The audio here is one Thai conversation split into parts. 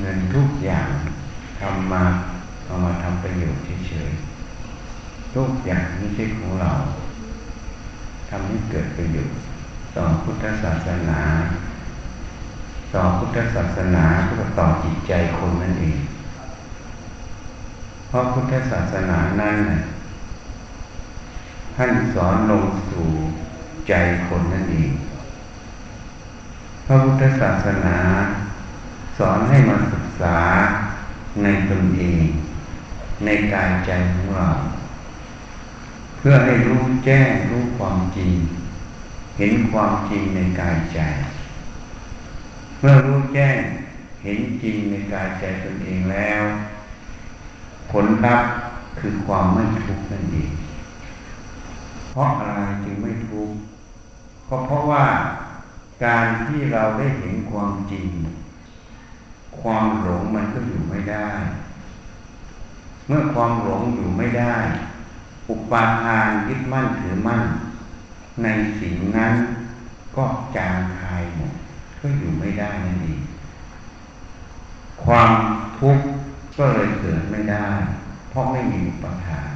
เงินทุกอย่างทำมาเอามาทำประโยชน์เฉยๆทุกอย่างไม่ใช่ของเราทำให้เกิดประโยชน์ต่อพุทธศาสนา ต่อพุทธศาสนาก็ต่อจิตใจคนนั่นเอง เพราะพุทธศาสนานั้นท่านสอนลงสู่ใจคนนั่นเองพระพุทธศาสนา สอนให้มาศึกษาในตนเอง ในกายใจของเรา เพื่อให้รู้แจ้งรู้ความจริง เห็นความจริงในกายใจ เมื่อรู้แจ้งเห็นจริงในกายใจตนเองแล้ว ผลลัพธ์คือความไม่ทุกข์นั่นเอง เพราะอะไรจึงไม่ทุกข์ก็เพราะว่าการที่เราได้เห็นความจริง ความหลงมันก็อยู่ไม่ได้ เมื่อความหลงอยู่ไม่ได้ อุปาทานยึดมั่นถือมั่น ในสิ่งนั้นก็จางคายหมดก็อยู่ไม่ได้นั่นเองความทุกข์ก็เลยเกิดไม่ได้ เพราะไม่มีอุปทาน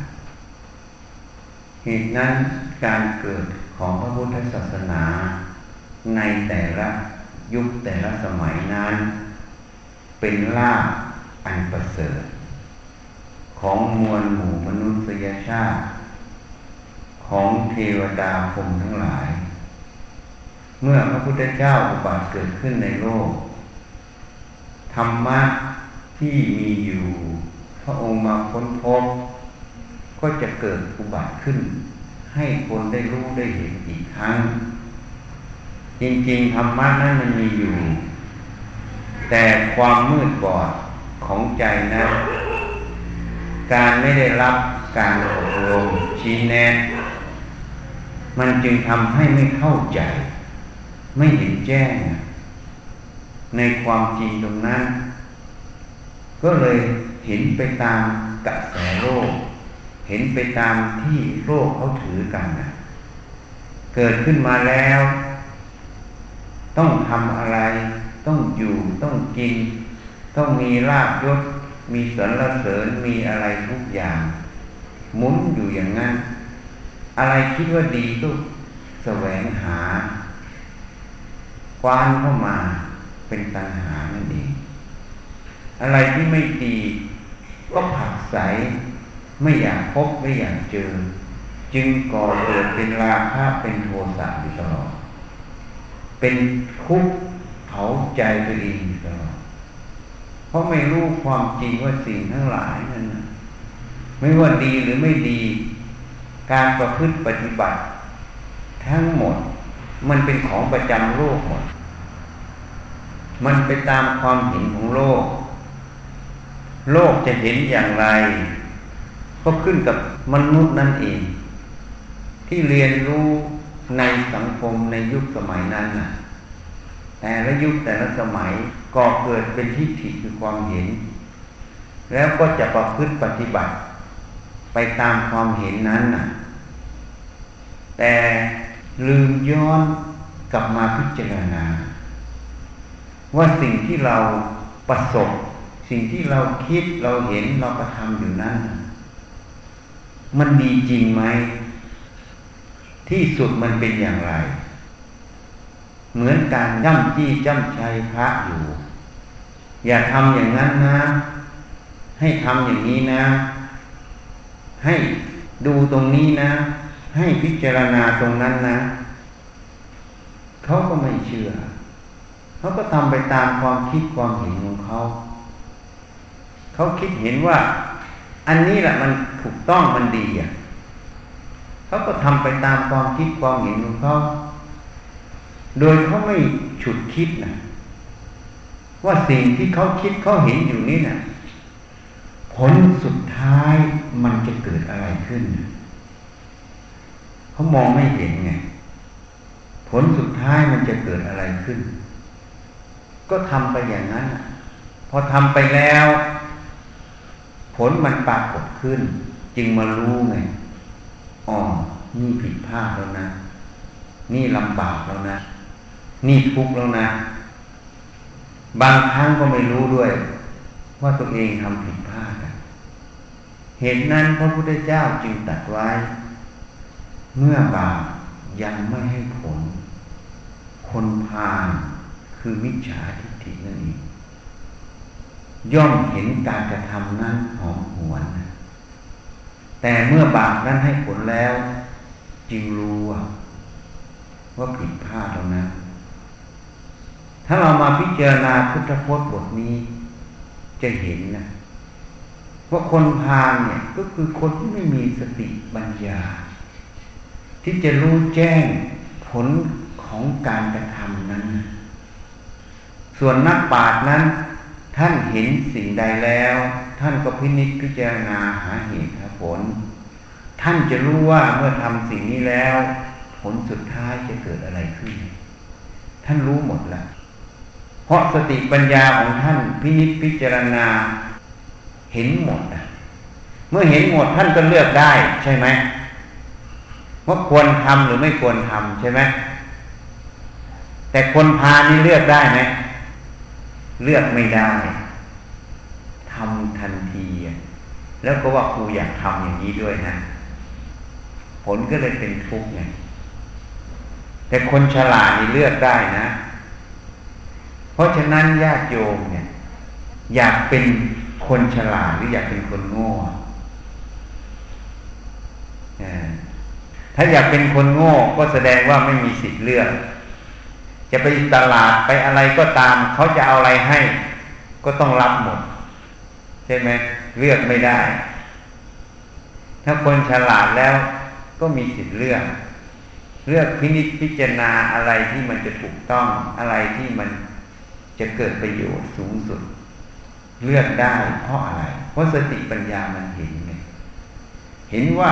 เหตุนั้นการเกิดของพระพุทธศาสนา ในแต่ละยุคแต่ละสมัยนั้น เป็นลาภอันประเสริฐ ของมวลหมู่มนุษยชาติ ของเทวดาพรมทั้งหลาย เมื่อพระพุทธเจ้าอุบัติเกิดขึ้นในโลก ธรรมะที่มีอยู่ พระองค์มาค้นพบ ก็จะเกิดอุบัติขึ้น ให้คนได้รู้ได้เห็นอีกครั้ง จริงๆ ธรรมะนั้นมันมีอยู่ แต่ความมืดบอดของใจนะการไม่ได้รับการอบรมชี้แนะมันจึงทำให้ไม่เข้าใจ ไม่เห็นแจ้ง ในความจริงตรงนั้น ก็เลยเห็นไปตามกระแสโลก เห็นไปตามที่โลกเขาถือกันนะเกิดขึ้นมาแล้ว ต้องทำอะไร ต้องอยู่ต้องกิน ต้องมีลาบยศ มีสรรเสริญมีอะไรทุกอย่าง หมุนอยู่อย่างนั้นอะไรคิดว่าดีก็แสวงหา ควานเข้ามาเป็นตัณหานั่นเองอะไรที่ไม่ดีก็ผักใสไม่อยากพบไม่อยากเจอ จึงก่อเกิดเป็นราคะเป็นโทสะอยู่ตลอดเป็นทุกข์ เผาใจตัวเองตลอดเพราะไม่รู้ความจริงว่าสิ่งทั้งหลายนั้นไม่ว่าดีหรือไม่ดี การประพฤติปฏิบัติ ทั้งหมด มันเป็นของประจำโลกหมด มันไปตามความเห็นของโลก โลกจะเห็นอย่างไร ก็ขึ้นกับมนุษย์นั่นเอง ที่เรียนรู้ในสังคมในยุคสมัยนั้นน่ะ แต่ละยุคแต่ละสมัยก็เกิดเป็นทิฏฐิคือความเห็น แล้วก็จะประพฤติปฏิบัติ ไปตามความเห็นนั้นน่ะแต่ลืมย้อนกลับมาพิจารณา ว่าสิ่งที่เราประสบ สิ่งที่เราคิดเราเห็นเรากระทำอยู่นั้น มันดีจริงไหม ที่สุดมันเป็นอย่างไร เหมือนการย่ำจี้จ้ำชัยพระอยู่ อย่าทำอย่างนั้นนะ ให้ทำอย่างนี้นะ ให้ดูตรงนี้นะ ให้พิจารณาตรงนั้นนะเขาก็ไม่เชื่อเขาก็ทำไปตามความคิดความเห็นของเขา เขาคิดเห็นว่า อันนี้แหละมันถูกต้องมันดีอะเขาก็ทำไปตามความคิดความเห็นของเขา โดยเขาไม่ฉุดคิดนะว่าสิ่งที่เขาคิดเขาเห็นอยู่นี่นะผลสุดท้ายมันจะเกิดอะไรขึ้น เขามองไม่เห็นไง ผลสุดท้ายมันจะเกิดอะไรขึ้น ก็ทำไปอย่างนั้น พอทำไปแล้ว ผลมันปรากฏขึ้น จึงมารู้ไง อ๋อ นี่ผิดพลาดแล้วนะ นี่ลำบากแล้วนะ นี่ทุกข์แล้วนะ บางครั้งก็ไม่รู้ด้วย ว่าตัวเองทำผิดพลาดเหตุนั้นพระพุทธเจ้าจึงตัดไว้ เมื่อบาปยังไม่ให้ผล คนพาลคือมิจฉาทิฏฐินั่นเองย่อมเห็นการกระทำนั้นหอมหวน แต่เมื่อบาปนั้นให้ผลแล้ว จึงรู้ว่าผิดพลาดแล้วนะ ถ้าเรามาพิจารณาพุทธพจน์บทนี้ จะเห็นนะว่าคนพาลเนี่ยก็คือคนที่ไม่มีสติปัญญา ที่จะรู้แจ้งผลของการกระทำนั้น ส่วนนักปราชญ์นั้น ท่านเห็นสิ่งใดแล้ว ท่านก็พินิจพิจารณาหาเหตุหาผล ท่านจะรู้ว่าเมื่อทำสิ่งนี้แล้ว ผลสุดท้ายจะเกิดอะไรขึ้น ท่านรู้หมดแล้ว ราะสติปัญญาของท่านพินิจพิจารณาเห็นหมดเมื่อเห็นหมดท่านก็เลือกได้ใช่ไหมว่าควรทำหรือไม่ควรทำใช่ไหมแต่คนพานี่เลือกได้ไหมเลือกไม่ได้ทำทันที แล้วก็ว่าครูอยากทำอย่างนี้ด้วยนะ ผลก็เลยเป็นทุกข์ไงแต่คนฉลาดนี่เลือกได้นะ เพราะฉะนั้นญาติโยมเนี่ย อยากเป็นคนฉลาดหรืออยากเป็นคนโง่ถ้าอยากเป็นคนโง่ก็แสดงว่าไม่มีสิทธิ์เลือก จะไปตลาดไปอะไรก็ตาม เขาจะเอาอะไรให้ ก็ต้องรับหมด ใช่ไหมเลือกไม่ได้ ถ้าคนฉลาดแล้วก็มีสิทธิ์เลือก เลือกพินิจพิจารณาอะไรที่มันจะถูกต้องอะไรที่มัน จะเกิดประโยชน์สูงสุด เลือกได้เพราะอะไร เพราะสติปัญญามันเห็นไงเห็นว่า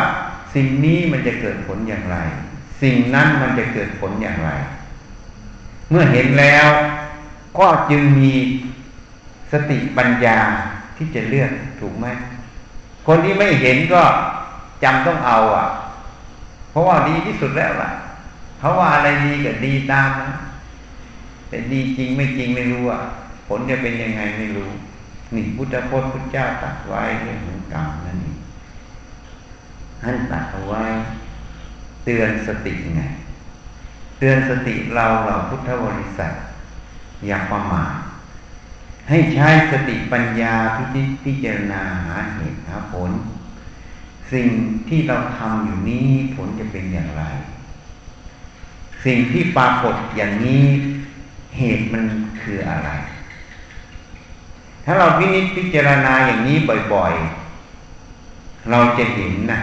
สิ่งนี้มันจะเกิดผลอย่างไร สิ่งนั้นมันจะเกิดผลอย่างไร เมื่อเห็นแล้วก็จึงมีสติปัญญาที่จะเลือกถูกไหมคนที่ไม่เห็นก็จำต้องเอาอะ เพราะว่าดีที่สุดแล้วล่ะเพราว่าอะไรดีก็ดีตามนะ แต่ดีจริงไม่จริงไม่รู้อะผลจะเป็นยังไงไม่รู้ นี่พุทธพจน์พุทธเจ้าตัดไว้เรื่องของกรรมนั่นเองท่านตัดเอาไว้ เตือนสติไงเตือนสติเราเราพุทธบริษัท อย่าประมาทให้ใช้สติปัญญาพิจิพิจารณาหาเหตุหาผล สิ่งที่เราทำอยู่นี้ผลจะเป็นอย่างไร สิ่งที่ปรากฏอย่างนี้ เหตุมันคืออะไร ถ้าเราพินิจพิจารณาอย่างนี้บ่อยๆ เราจะเห็นนะ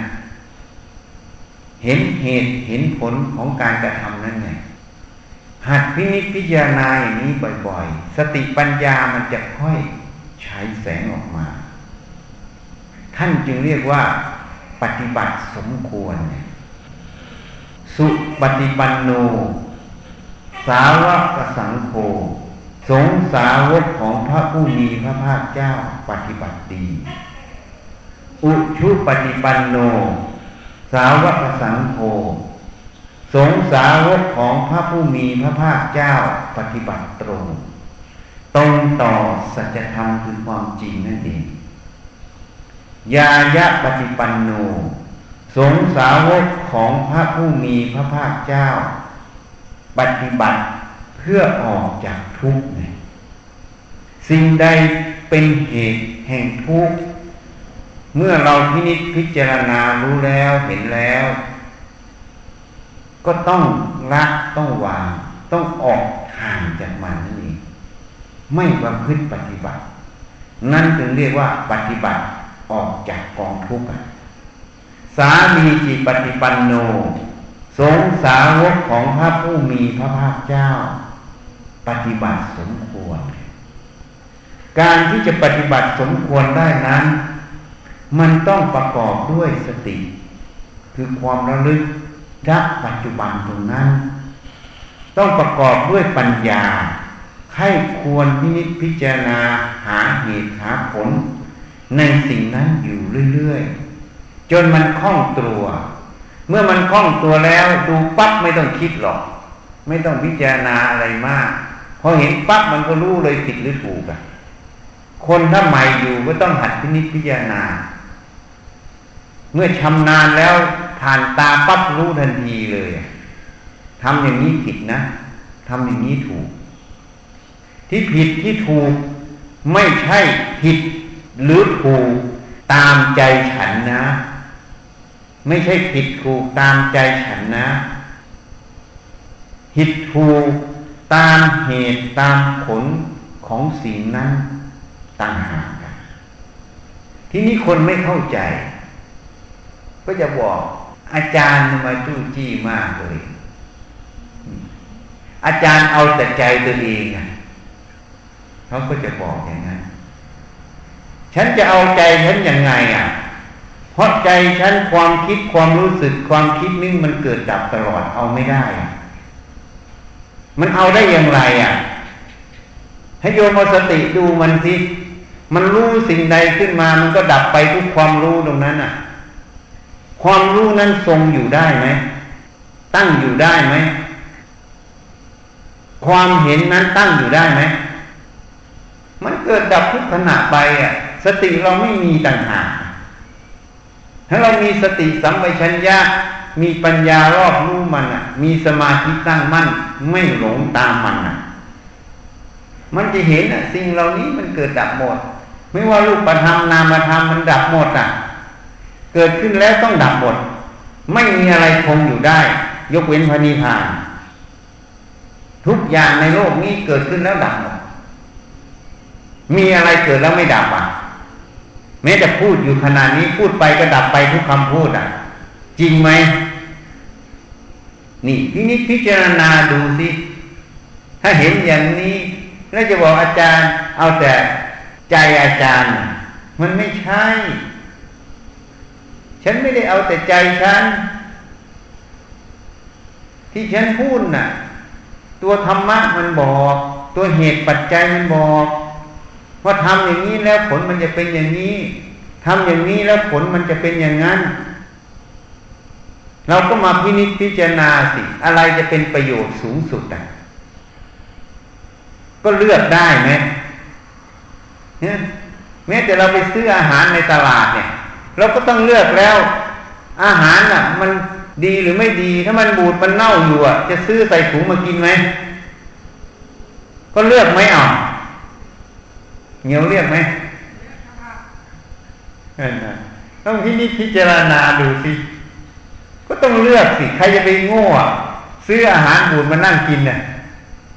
เห็นเหตุเห็นผลของการกระทำนั้นไงหัดพินิจพิจารณาอย่างนี้บ่อยๆ สติปัญญามันจะค่อยใช้แสงออกมา ท่านจึงเรียกว่า ปฏิบัติสมควร สุปฏิปันโน สาวกสังโฆสงสาวกของพระผู้มีพระภาคเจ้าปฏิบัติดี อุชุปฏิปันโน สาวกสังโฆสงสาวกของพระผู้มีพระภาคเจ้าปฏิบัติตรง ตรงต่อสัจธรรมคือความจริงนั่นเองยายะปฏิปันโน สงสาวกของพระผู้มีพระภาคเจ้า ปฏิบัติเพื่อออกจากทุกข์สิ่งใดเป็นเหตุแห่งทุกข์เมื่อเราพินิจพิจารณารู้แล้วเห็นแล้ว ก็ต้องละต้องวาง ต้องออกห่างจากมันนั่นเองไม่ประพฤติปฏิบัติ นั่นถึงเรียกว่าปฏิบัติออกจากกองทุกข์สามีจิปฏิปันโน สงสาวกของพระผู้มีพระภาคเจ้า ปฏิบัติสมควร การที่จะปฏิบัติสมควรได้นั้น มันต้องประกอบด้วยสติ คือความระลึกณปัจจุบันตรงนั้น ต้องประกอบด้วยปัญญาให้ควรพินิจพิจารณาหาเหตุหาผล ในสิ่งนั้นอยู่เรื่อย ๆ จนมันคล่องตัว เมื่อมันคล่องตัวแล้วดูปั๊บไม่ต้องคิดหรอก ไม่ต้องพิจารณาอะไรมากพอเห็นปั๊บมันก็รู้เลยผิดหรือถูกอะคนถ้าใหม่อยู่ก็ต้องหัดพินิจพิจารณา เมื่อชำนาญแล้วผ่านตาปั๊บรู้ทันทีเลยทำอย่างนี้ผิดนะทำอย่างนี้ถูก ที่ผิดที่ถูกไม่ใช่ผิดหรือถูกตามใจฉันนะ ไม่ใช่ผิดถูกตามใจฉันนะ ผิดถูกตามเหตุตามผลของสิ่งนั้นต่างหากที่นี้คนไม่เข้าใจ ก็จะบอกอาจารย์มาจู้จี้มากเลย อาจารย์เอาแต่ใจตัวเองเขาก็จะบอกอย่างนั้น ฉันจะเอาใจฉันยังไงอะ เพราะใจฉันความคิดความรู้สึกความคิดนึงมันเกิดดับตลอดเอาไม่ได้ มันเอาได้อย่างไรอะ ให้โยมเอาสติดูมันสิ มันรู้สิ่งใดขึ้นมา มันก็ดับไปทุกความรู้ตรงนั้นอะ ความรู้นั้นทรงอยู่ได้ไหม ตั้งอยู่ได้ไหม ความเห็นนั้นตั้งอยู่ได้ไหม มันเกิดดับทุกขณะไปอะ สติเราไม่มีต่างหาก ถ้าเรามีสติสัมปชัญญะมีปัญญารอบรู้มันอะ มีสมาธิตั้งมั่น ไม่หลงตามมันอะ มันจะเห็นอะ สิ่งเหล่านี้มันเกิดดับหมด ไม่ว่ารูปธรรมนามธรรมมันดับหมดอะ เกิดขึ้นแล้วต้องดับหมด ไม่มีอะไรคงอยู่ได้ ยกเว้นพระนิพพาน ทุกอย่างในโลกนี้เกิดขึ้นแล้วดับหมดมีอะไรเกิดแล้วไม่ดับอะ ม้จะพูดอยู่ขนาดนี้พูดไปก็ดับไปทุกคำพูดอะ จริงไหมนี่พินิจพิจารณาดูสิถ้าเห็นอย่างนี้แล้วจะบอกอาจารย์ เอาแต่ใจอาจารย์ มันไม่ใช่ ฉันไม่ได้เอาแต่ใจฉัน ที่ฉันพูดน่ะ ตัวธรรมะมันบอก ตัวเหตุปัจจัยมันบอก ว่าทำอย่างนี้แล้วผลมันจะเป็นอย่างนี้ทำอย่างนี้แล้วผลมันจะเป็นอย่างนั้น เราก็มาพินิจพิจารณาสิ อะไรจะเป็นประโยชน์สูงสุดอะก็เลือกได้ไหมเนี่ยแม้แต่เราไปซื้ออาหารในตลาดเนี่ย เราก็ต้องเลือกแล้ว อาหารอะ มันดีหรือไม่ดี ถ้ามันบูดมันเน่าอยู่อะ จะซื้อใส่ถุงมากินไหมก็เลือกไหมอะ เงี้ยวเลือกไหมต้องพินิจพิจารณาดูสิ ก็ต้องเลือกสิ ใครจะไปโง่ซื้ออาหารบูดมานั่งกินเนี่ย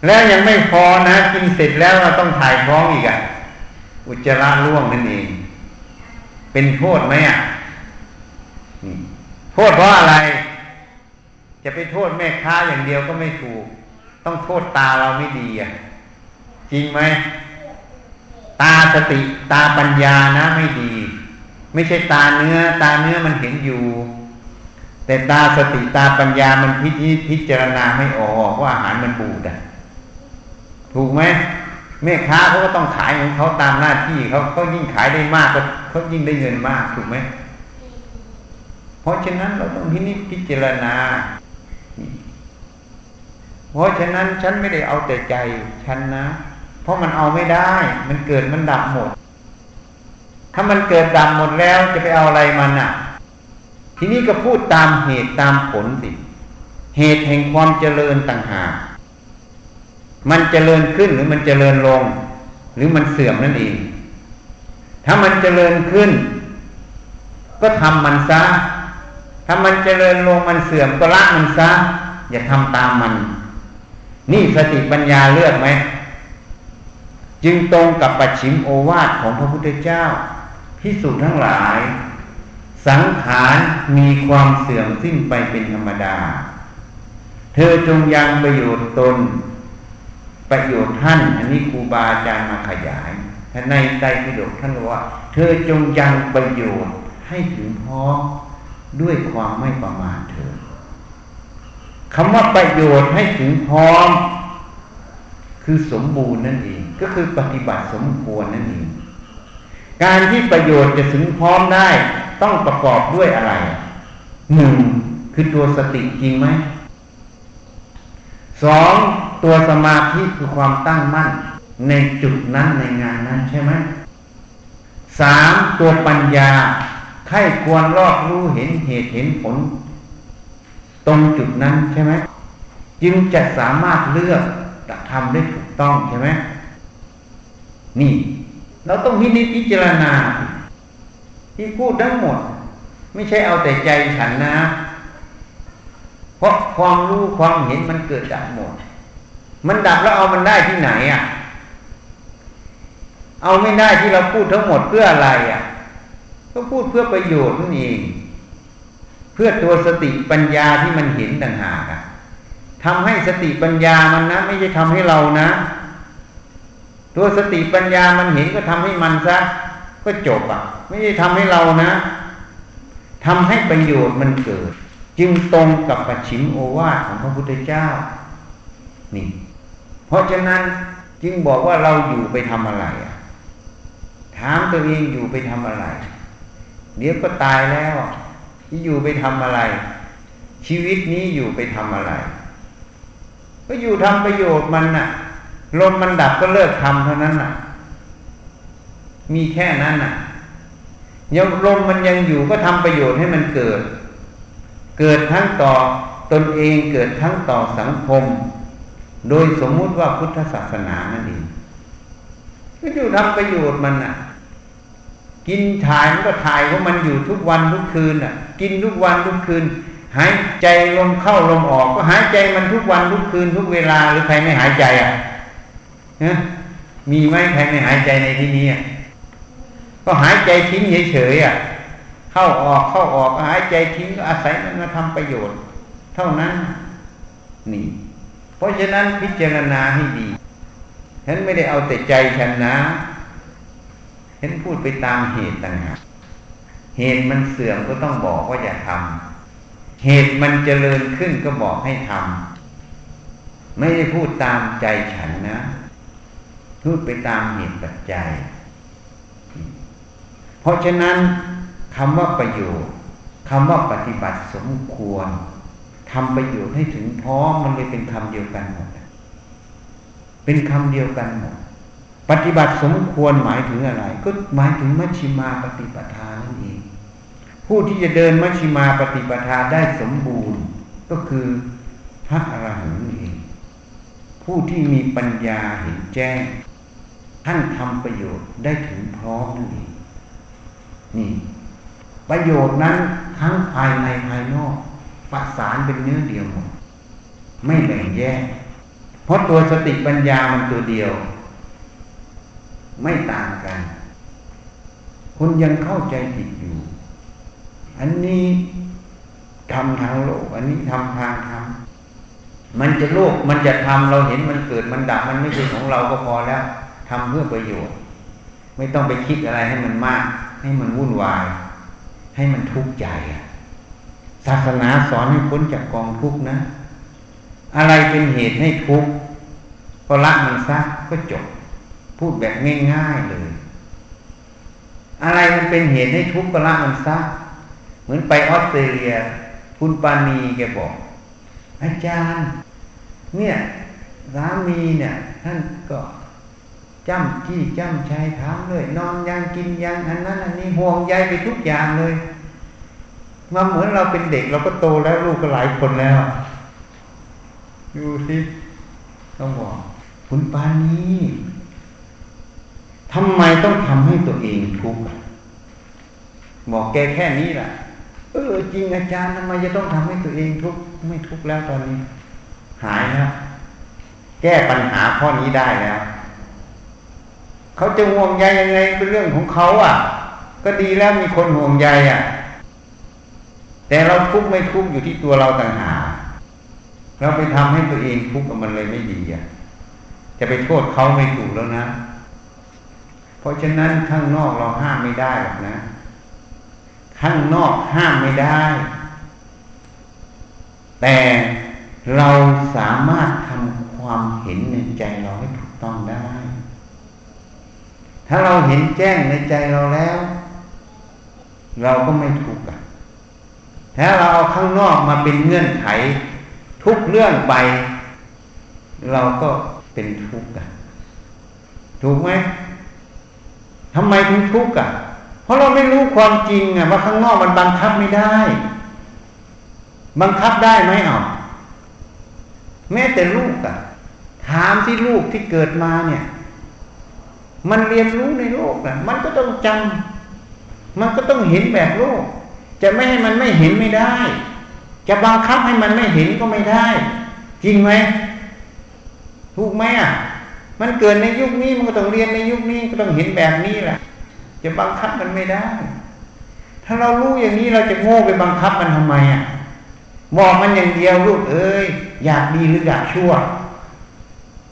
แล้วยังไม่พอนะ กินเสร็จแล้วเราต้องถ่ายท้องอีกอะอุจจาระร่วงนั่นเอง เป็นโทษไหมอะโทษเพราะอะไร จะไปโทษแม่ค้าอย่างเดียวก็ไม่ถูก ต้องโทษตาเราไม่ดีอะ จริงไหม ตาสติตาปัญญานะไม่ดี ไม่ใช่ตาเนื้อ ตาเนื้อมันเห็นอยู่ แต่ตาสติตาปัญญามันพิจิพิจารณาไม่ออกว่าอาหารมันบูดอะถูกไหมแม่ค้าเขาก็ต้องขายของเขาตามหน้าที่เขาเขายิ่งขายได้มากก็เขายิ่งได้เงินมากถูกไหมเพราะฉะนั้นเราต้องพินิจพิจารณา เพราะฉะนั้นฉันไม่ได้เอาแต่ใจฉันนะ เพราะมันเอาไม่ได้ มันเกิดมันดับหมด ถ้ามันเกิดดับหมดแล้วจะไปเอาอะไรมันอะ ทีนี้ก็พูดตามเหตุตามผลสิ เหตุแห่งความเจริญต่างหาก มันเจริญขึ้นหรือมันเจริญลง หรือมันเสื่อมนั่นเอง ถ้ามันเจริญขึ้น ก็ทำมันซะ ถ้ามันเจริญลงมันเสื่อมก็ละมันซะ อย่าทำตามมัน นี่สติปัญญาเลือกไหม จึงตรงกับปัจฉิมโอวาทของพระพุทธเจ้าพิสูจน์ทั้งหลาย สังขารมีความเสื่อมสิ้นไปเป็นธรรมดา เธอจงยังประโยชน์ตน ประโยชน์ท่าน อันนี้ครูบาอาจารย์มาขยายท่านในใจพิดกท่านว่า เธอจงยังประโยชน์ให้ถึงพร้อมด้วยความไม่ประมาทเธอคำว่าประโยชน์ให้ถึงพร้อม คือสมบูรณ์นั่นเอง ก็คือปฏิบัติสมควรนั่นเอง การที่ประโยชน์จะถึงพร้อมได้ต้องประกอบด้วยอะไรหนึ่งคือตัวสติจริงไหมสองตัวสมาธิคือความตั้งมั่น ในจุดนั้นในงานนั้นใช่ไหมสามตัวปัญญาไข้ควรรอบรู้เห็นเหตุเห็นผล ตรงจุดนั้นใช่ไหมจึงจะสามารถเลือก ทำได้ถูกต้องใช่ไหมนี่ เราต้องพินิจพิจารณา ที่พูดทั้งหมด ไม่ใช่เอาแต่ใจฉันนะ เพราะความรู้ความเห็นมันเกิดดับหมด มันดับแล้วเอามันได้ที่ไหนอะ เอาไม่ได้ที่เราพูดทั้งหมดเพื่ออะไรอะ ก็พูดเพื่อประโยชน์นั่นเอง เพื่อตัวสติปัญญาที่มันเห็นต่างหากอะ ทำให้สติปัญญามันนะ ไม่ใช่ทำให้เรานะ ตัวสติปัญญามันเห็นก็ทำให้มันซะก็จบอะ ไม่ใช่ทำให้เรานะทำให้ประโยชน์มันเกิด จึงตรงกับปัจฉิมโอวาทของพระพุทธเจ้า นี่ เพราะฉะนั้นจึงบอกว่าเราอยู่ไปทำอะไรอะ ถามตัวเองอยู่ไปทำอะไร เดี๋ยวก็ตายแล้วอยู่ไปทำอะไร ชีวิตนี้อยู่ไปทำอะไร ก็อยู่ทำประโยชน์มันน่ะ ลมมันดับก็เลิกทำเท่านั้นน่ะ มีแค่นั้นน่ะยังลมมันยังอยู่ก็ทำประโยชน์ให้มันเกิด เกิดทั้งต่อตนเองเกิดทั้งต่อสังคม โดยสมมุติว่าพุทธศาสนานั่นเองก็อยู่ทำประโยชน์มันน่ะ กินถ่ายมันก็ถ่ายเพราะมันอยู่ทุกวันทุกคืนน่ะ กินทุกวันทุกคืน หายใจลมเข้าลมออก ก็หายใจมันทุกวันทุกคืนทุกเวลาหรือใครไม่หายใจอะนะมีไหมใครไม่หายใจในที่นี้อะก็หายใจทิ้งเฉยๆอะเข้าออกเข้าออกหายใจทิ้งก็อาศัยมันมาทำประโยชน์ เท่านั้นนี่ เพราะฉะนั้นพิจารณาให้ดีฉันไม่ได้เอาแต่ใจฉันนะฉันพูดไปตามเหตุต่างหากเหตุมันเสื่อมก็ต้องบอกว่าอย่าทำ เหตุมันเจริญขึ้นก็บอกให้ทำไม่ได้พูดตามใจฉันนะ พูดไปตามเหตุปัจจัย เพราะฉะนั้นคำว่าประโยชน์คำว่าปฏิบัติสมควรทำประโยชน์ให้ถึงพร้อมมันเลยเป็นคำเดียวกันหมด เป็นคำเดียวกันหมด ปฏิบัติสมควรหมายถึงอะไร ก็หมายถึงมัชฌิมาปฏิปทานั่นเอง ผู้ที่จะเดินมัชฌิมาปฏิปทาได้สมบูรณ์ก็คือพระอรหันต์เองผู้ที่มีปัญญาเห็นแจ้ง ท่านทำประโยชน์ได้ถึงพร้อมนั่นเองนี่ ประโยชน์นั้นทั้งภายในภายนอก ประสานเป็นเนื้อเดียวหมดไม่แบ่งแยก เพราะตัวสติปัญญามันตัวเดียว ไม่ต่างกัน คุณยังเข้าใจผิดอยู่ อันนี้ทำทางโลก อันนี้ทำทางธรรมมันจะโลกมันจะทำเราเห็นมันเกิดมันดับมันไม่ใช่ของเราก็พอแล้วทำเพื่อประโยชน์ ไม่ต้องไปคิดอะไรให้มันมาก ให้มันวุ่นวาย ให้มันทุกข์ใจศาสนาสอนให้พ้นจากกองทุกข์นะ อะไรเป็นเหตุให้ทุกข์ก็ละมันซะก็จบ พูดแบบง่ายๆเลย อะไรมันเป็นเหตุให้ทุกข์ก็ละมันซะ มือนไปออสเตรเลีย คุณปานีแกบอก อาจารย์ เนี่ยสามีเนี่ย ท่านก็จ้ำจี้จ้ำชายถามเลย นอนยังกินยังอันนั้นอันนี้ห่วงใยไปทุกอย่างเลยมาเหมือนเราเป็นเด็กเราก็โตแล้วลูกก็หลายคนแล้วดูสิต้องบอกคุณปานีทำไมต้องทำให้ตัวเองทุกข์บอกแกแค่นี้แหละ เออจริงอาจารย์ทำไมจะต้องทำให้ตัวเองทุกข์ไม่ทุกข์แล้วตอนนี้ หายแล้วแก้ปัญหาข้อนี้ได้แล้วเขาจะห่วงใยยังไงเป็นเรื่องของเขาอะ ก็ดีแล้วมีคนห่วงใยอะ แต่เราทุกข์ไม่ทุกข์อยู่ที่ตัวเราต่างหากเราไปทำให้ตัวเองทุกข์มันเลยไม่ดีอะ จะไปโทษเขาไม่ถูกแล้วนะ เพราะฉะนั้นข้างนอกเราห้ามไม่ได้หรอกนะ ข้างนอกห้ามไม่ได้ แต่เราสามารถทำความเห็นในใจเราให้ถูกต้องได้ ถ้าเราเห็นแจ้งในใจเราแล้ว เราก็ไม่ทุกข์ถ้าเราเอาข้างนอกมาเป็นเงื่อนไข ทุกเรื่องไป เราก็เป็นทุกข์กันถูกไหมทำไมถึงทุกข์อะ ราะเราไม่รู้ความจริงอะว่าข้างนอกมันบังคับไม่ได้ บังคับได้ไหมอะแม้แต่ลูกอะถามที่ลูกที่เกิดมาเนี่ย มันเรียนรู้ในโลกอะมันก็ต้องจำมันก็ต้องเห็นแบบโลก จะไม่ให้มันไม่เห็นไม่ได้ จะบังคับให้มันไม่เห็นก็ไม่ได้ จริงไหมถูกไหมอะ มันเกิดในยุคนี้มันก็ต้องเรียนในยุคนี้ก็ต้องเห็นแบบนี้แหละ จะบังคับมันไม่ได้ ถ้าเรารู้อย่างนี้เราจะโง่ไปบังคับมันทำไมอะบอกมันอย่างเดียวลูกเอ้ยอยากดีหรืออยากชั่ว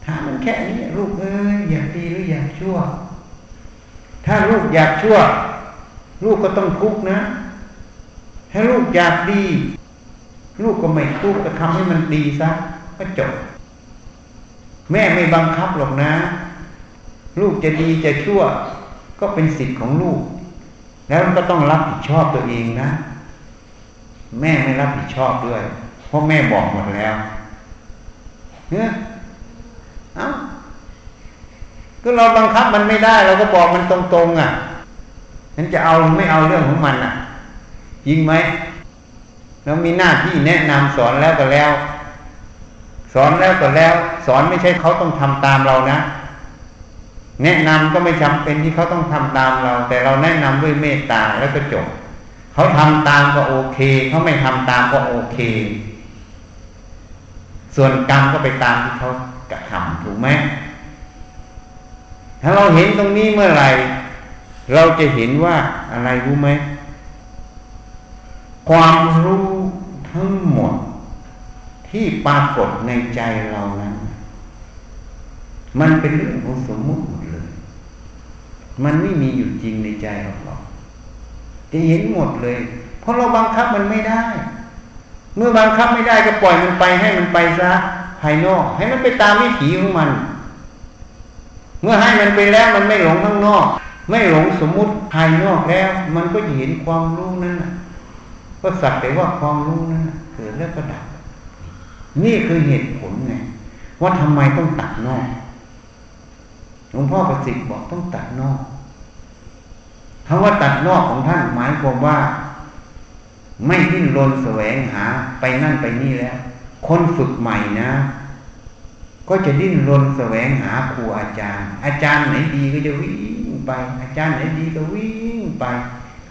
ถ้ามันแค่นี้ลูกเอ้ยอยากดีหรืออยากชั่ว ถ้าลูกอยากชั่ว ลูกก็ต้องทุกข์นะถ้าลูกอยากดี ลูกก็ไม่ทุกข์ก็ทำให้มันดีซะก็จบ แม่ไม่บังคับหรอกนะ ลูกจะดีจะชั่ว ก็เป็นสิทธิ์ของลูก แล้วก็ต้องรับผิดชอบตัวเองนะ แม่ไม่รับผิดชอบด้วย เพราะแม่บอกหมดแล้วเนี่ยเอ้าก็เราบังคับมันไม่ได้ เราก็บอกมันตรงๆอะฉันจะเอาไม่เอาเรื่องของมันอะยิงไหมเรามีหน้าที่แนะนำสอนแล้วก็แล้ว สอนแล้วก็แล้ว สอนไม่ใช่เขาต้องทำตามเรานะ แนะนำก็ไม่จำเป็นที่เขาต้องทำตามเรา แต่เราแนะนำด้วยเมตตาแล้วก็จบเขาทำตามก็โอเคเขาไม่ทำตามก็โอเค ส่วนกรรมก็ไปตามที่เขากระทำถูกไหมถ้าเราเห็นตรงนี้เมื่อไหร่เราจะเห็นว่าอะไรรู้ไหม ความรู้ทั้งหมดที่ปรากฏในใจเรานั้น มันเป็นเรื่องของสมมุติ มันไม่มีอยู่จริงในใจเราหรอกจะเห็นหมดเลย เพราะเราบังคับมันไม่ได้ เมื่อบังคับไม่ได้ก็ปล่อยมันไปให้มันไปซะภายนอก ให้มันไปตามวิถีของมัน เมื่อให้มันไปแล้วมันไม่หลงข้างนอก ไม่หลงสมมุติภายนอกแล้ว มันก็จะเห็นความรู้นั้นก็สักแต่ว่าความรู้นั้นเกิดแล้วก็ดับ นี่คือเหตุผลไงว่าทำไมต้องตัดนอก หลวงพ่อประสิทธิ์บอกต้องตัดนอกคำว่าตัดนอกของท่านหมายความว่า ไม่ดิ้นรนแสวงหาไปนั่นไปนี่แล้ว คนฝึกใหม่นะ ก็จะดิ้นรนแสวงหาครูอาจารย์ อาจารย์ไหนดีก็จะวิ่งไป อาจารย์ไหนดีก็วิ่งไป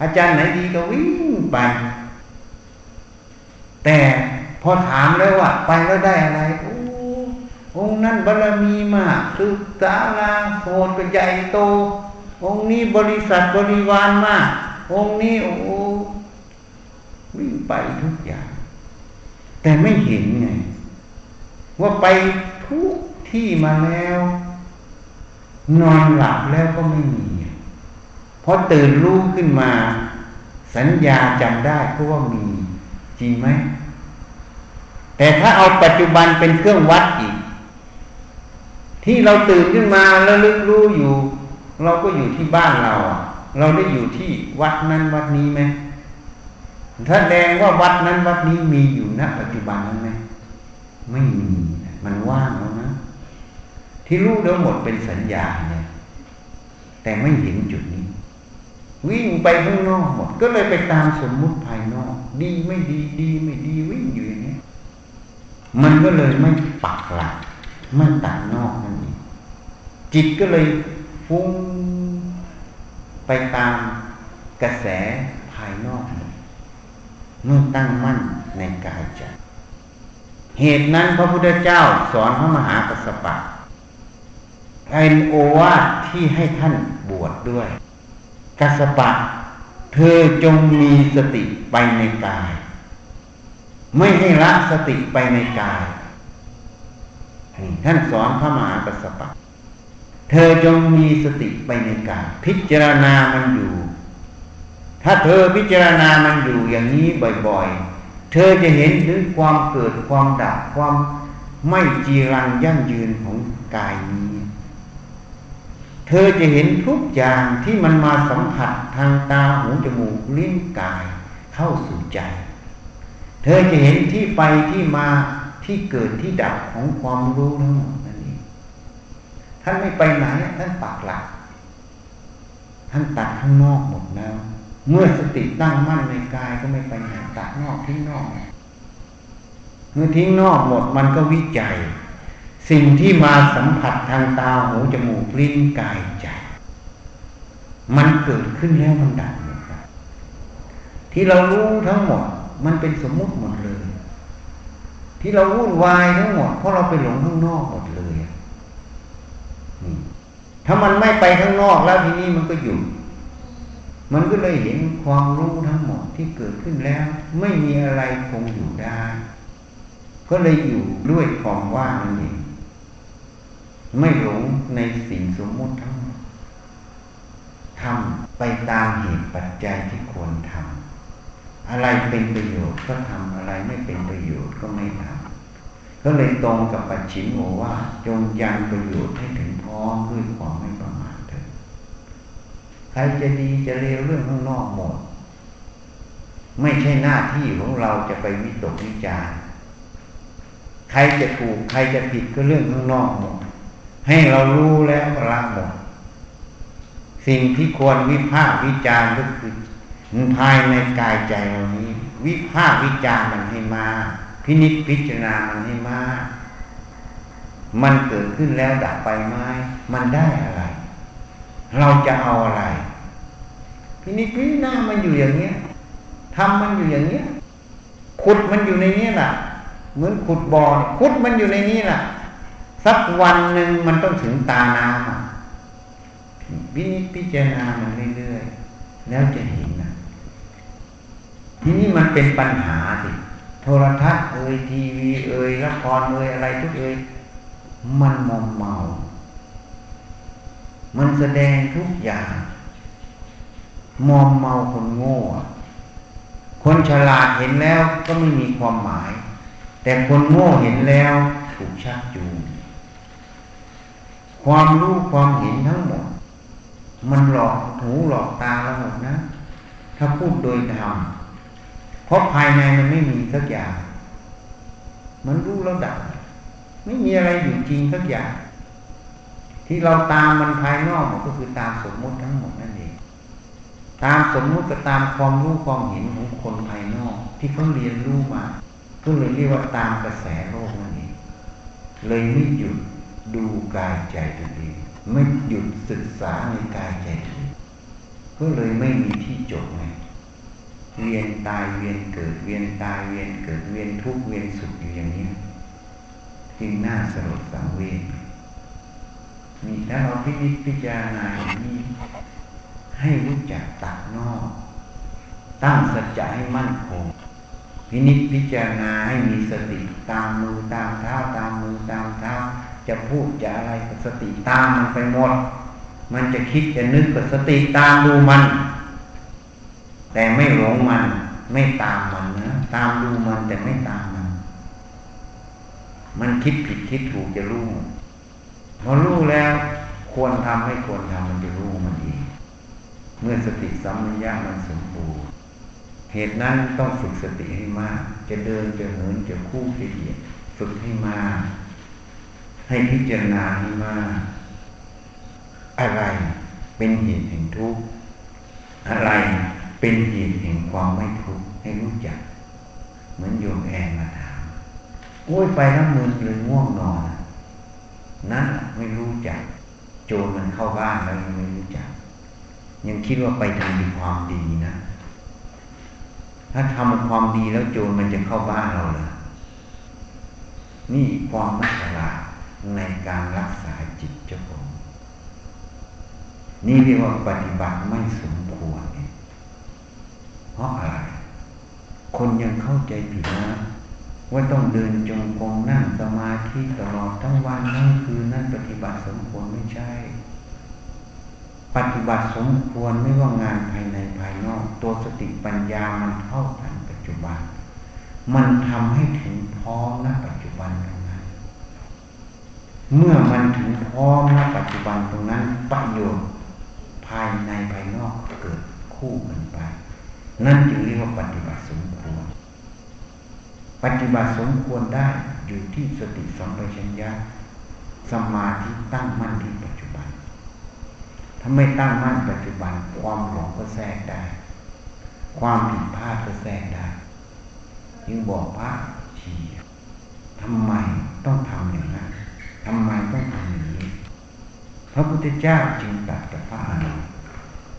อาจารย์ไหนดีก็วิ่งไป แต่พอถามแล้วว่า ไปแล้วได้อะไรโองค์นั้นบารมีมากศึกษาลาโหดก็ใหญ่โต องค์นี้บริษัทบริวารมาก องค์นี้โอ้วิ่งไปทุกอย่าง แต่ไม่เห็นไง ว่าไปทุกที่มาแล้ว นอนหลับแล้วก็ไม่มีเพอตื่นรู้ขึ้นมา สัญญาจำได้เพราะว่ามี จริงไหมแต่ถ้าเอาปัจจุบันเป็นเครื่องวัดอีก ที่เราตื่นขึ้นมาแล้วลึกรู้อยู่ เราก็อยู่ที่บ้านเรา เราได้อยู่ที่วัดนั้นวัดนี้ไหมถ้าแดงว่าวัดนั้นวัดนี้มีอยู่ณปัจจุบันนั้นไหมไม่มีมันว่างแล้วนะ ที่รู้ทั้งหมดเป็นสัญญาเนี่ย แต่ไม่เห็นจุดนี้ วิ่งไปข้างนอกหมด ก็เลยไปตามสมมุติภายนอก ดีไม่ดี ดีไม่ดีวิ่งอยู่อย่างนี้มันก็เลยไม่ปักหลัก ไม่ตัดนอกนั่นเองจิตก็เลยฟุ้งไปตามกระแสภายนอกเมื่อตั้งมั่นในกายใจเหตุนั้นพระพุทธเจ้าสอนพระมหากัสสปะเป็นโอวาทที่ให้ท่านบวชดด้วย กัสปะ เธอจงมีสติไปในกาย ไม่ให้ละสติไปในกาย ท่านสอนพระมหากัสสปะ เธอจงมีสติไปในกายพิจารณามันอยู่ ถ้าเธอพิจารณามันอยู่อย่างนี้บ่อยๆ เธอจะเห็นถึงความเกิดความดับความไม่จีรังยั่งยืนของกายนี้ เธอจะเห็นทุกอย่างที่มันมาสัมผัสทางตาหูจมูกลิ้นกายเข้าสู่ใจ เธอจะเห็นที่ไปที่มา ที่เกิดที่ดับของความรู้ทั้งหมดนั่นเองท่านไม่ไปไหนท่านปักหลัก ท่านตัดข้างนอกหมดแล้ว เมื่อสติตั้งมั่นในกายก็ไม่ไปไหนตัดนอกทิ้งนอกเมื่อทิ้งนอกหมดมันก็วิจัย สิ่งที่มาสัมผัสทางตาหูจมูกลิ้นกายใจมันเกิดขึ้นแล้วมันดับหมดที่เรารู้ทั้งหมด มันเป็นสมมุติหมดเลย ที่เราวุ่นวายทั้งหมดเพราะเราไปหลงข้างนอกหมดเลยถ้ามันไม่ไปข้างนอกแล้วทีนี้มันก็หยุดมันก็เลยเห็นความรู้ทั้งหมดที่เกิดขึ้นแล้ว ไม่มีอะไรคงอยู่ได้ ก็เลยอยู่ด้วยความว่างนั่นเองไม่หลงในสิ่งสมมุติทั้งหมดทำไปตามเหตุปัจจัยที่ควรทำ อะไรเป็นประโยชน์ก็ทำอะไรไม่เป็นประโยชน์ก็ไม่ทำก็เลยตรงกับปัจฉิมโอว่าจงยังประโยชน์ให้ถึงพร้อมด้วยความไม่ประมาทเถิดใครจะดีจะเลวเรื่องข้างนอกหมด ไม่ใช่หน้าที่ของเราจะไปวิตกวิจารใครจะถูกใครจะผิดก็เรื่องข้างนอกหมด ให้เรารู้แล้วละหมดสิ่งที่ควรวิพากษ์วิจารณ์ก็คือ ภายในกายใจเรานี้วิพากษ์วิจารมันให้มาพินิจพิจารณามันให้มามันเกิดขึ้นแล้วดับไปไหมมันได้อะไร เราจะเอาอะไร พินิจพิจารณามันอยู่อย่างเนี้ยทำมันอยู่อย่างเนี้ยขุดมันอยู่ในนี้แหละเหมือนขุดบ่อขุดมันอยู่ในนี้แหละสักวันหนึ่งมันต้องถึงตาน้ำวินิจพิจารณามันเรื่อยๆแล้วจะเห็น ทีนี้มันเป็นปัญหาสิโทรทัศน์เอ่ยทีวีเอ่ยละครเอ่ยอะไรทุกเอ่ยมันมอมเมา มันแสดงทุกอย่างมอมเมาคนโง่ คนฉลาดเห็นแล้วก็ไม่มีความหมาย แต่คนโง่เห็นแล้วถูกชักจูง ความรู้ความเห็นทั้งหมด มันหลอกหูหลอกตาเราหมดนะ ถ้าพูดโดยธรรม เพราะภายในมันไม่มีสักอย่าง มันรู้แล้วดับ ไม่มีอะไรอยู่จริงสักอย่าง ที่เราตามมันภายนอกก็คือตามสมมติทั้งหมดนั่นเอง ตามสมมุติก็ตามความรู้ความเห็นของคนภายนอก ที่เขาเรียนรู้มาก็เลยเรียกว่าตามกระแสโลกนั่นเอง เลยไม่หยุดดูกายใจตัวเองไม่หยุดศึกษาในกายใจตัวเองก็เลยไม่มีที่จบไง เวียนตายเวียนเกิดเวียนตายเวียนเกิดเวียนทุกเวียนสุขอยู่อย่างนี้จึงน่าสลดสังเวชมีถ้าเราพิจิตพิจารณาอย่างนี้ให้รู้จักตัดนอก ตั้งสัจจะให้มั่นคงพินิจพิจารณาให้มีสติตามมือตามเท้าตามมือตามเท้าจะพูดจะอะไรก็สติตามมันไปหมด มันจะคิดจะนึกก็สติตามดูมัน แต่ไม่หลงมันไม่ตามมันนะตามดูมันแต่ไม่ตามมัน มันคิดผิดคิดถูกจะรู้พอรู้แล้ว ควรทำไม่ควรทำมันจะรู้มันเองเมื่อสติสัมมัญญามันสมบูรณ์เหตุนั้นต้องฝึกสติให้มาก จะเดินจะเหินจะคู่จะเหยียดฝึกให้มากให้พิจารณาให้มากอะไรเป็นเหตุแห่งทุกข์อะไร เป็นเหตุแห่งความไม่ทุกข์ให้รู้จัก เหมือนโยมแอนมาถามโอ้ยไปน้ำมือเลยง่วงนอน นั่นไม่รู้จัก โจรมันเข้าบ้านแล้วยังไม่รู้จัก ยังคิดว่าไปทำดีความดีนะ ถ้าทำความดีแล้วโจรมันจะเข้าบ้านเราเลยนี่ความไม่ฉลาดในการรักษาจิตเจ้าของ นี่เรียกว่าปฏิบัติไม่สมควร เพราะอะไร คนยังเข้าใจผิดนะ ว่าต้องเดินจงกรมนั่งสมาธิตลอดทั้งวันทั้งคืนนั่นปฏิบัติสมควรไม่ใช่ ปฏิบัติสมควรไม่ว่างานภายในภายนอก ตัวสติปัญญามันเท่าทันปัจจุบัน มันทำให้ถึงพร้อมณปัจจุบันเมื่อมันถึงพร้อมณปัจจุบันตรงนั้นประโยชน์ภายในภายนอกเกิดคู่กันไป นั่นจึงเรียกว่าปฏิบัติสมควร ปฏิบัติสมควรได้อยู่ที่สติสัมปชัญญะสมาธิตั้งมั่นที่ปัจจุบัน ถ้าไม่ตั้งมั่นปัจจุบัน ความหลงก็แทรกได้ ความผิดพลาดก็แทรกได้ยิ่งบอกพระชีทำไมต้องทำอย่างนั้นทำไมต้องทำอย่างนี้ พระพุทธเจ้าจึงตรัสกับพระอานนท์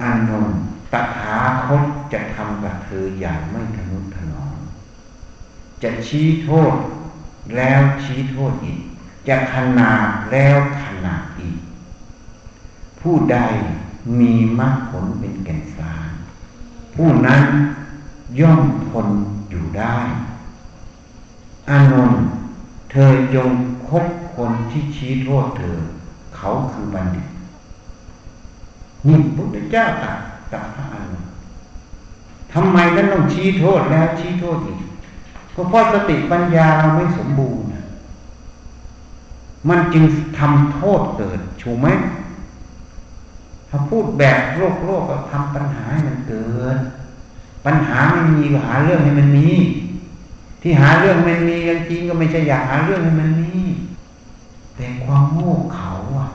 อานนท์ ตถาคตจะทำกับเธออย่างไม่ทนุถนอมจะชี้โทษแล้วชี้โทษอีก จะขนาดแล้วขนาดอีก ผู้ใดมีมรรคผลเป็นแก่นสารผู้นั้นย่อมทนอยู่ได้ อานนท์เธอจงคบคนที่ชี้โทษเธอ เขาคือบัณฑิตนี่พุทธเจ้าตรัส กับพระอานนท์ทำไมท่านต้องชี้โทษแล้วชี้โทษอีกก็เพราะสติปัญญาเราไม่สมบูรณ์ มันจึงทำโทษเกิดถูกไหมถ้าพูดแบบโลกโลกก็ทำปัญหาให้มันเกิด ปัญหาไม่มีก็หาเรื่องให้มันมี ที่หาเรื่องมันมีจริงก็ไม่ใช่อยากหาเรื่องให้มันมีแต่ความโง่เขาอะ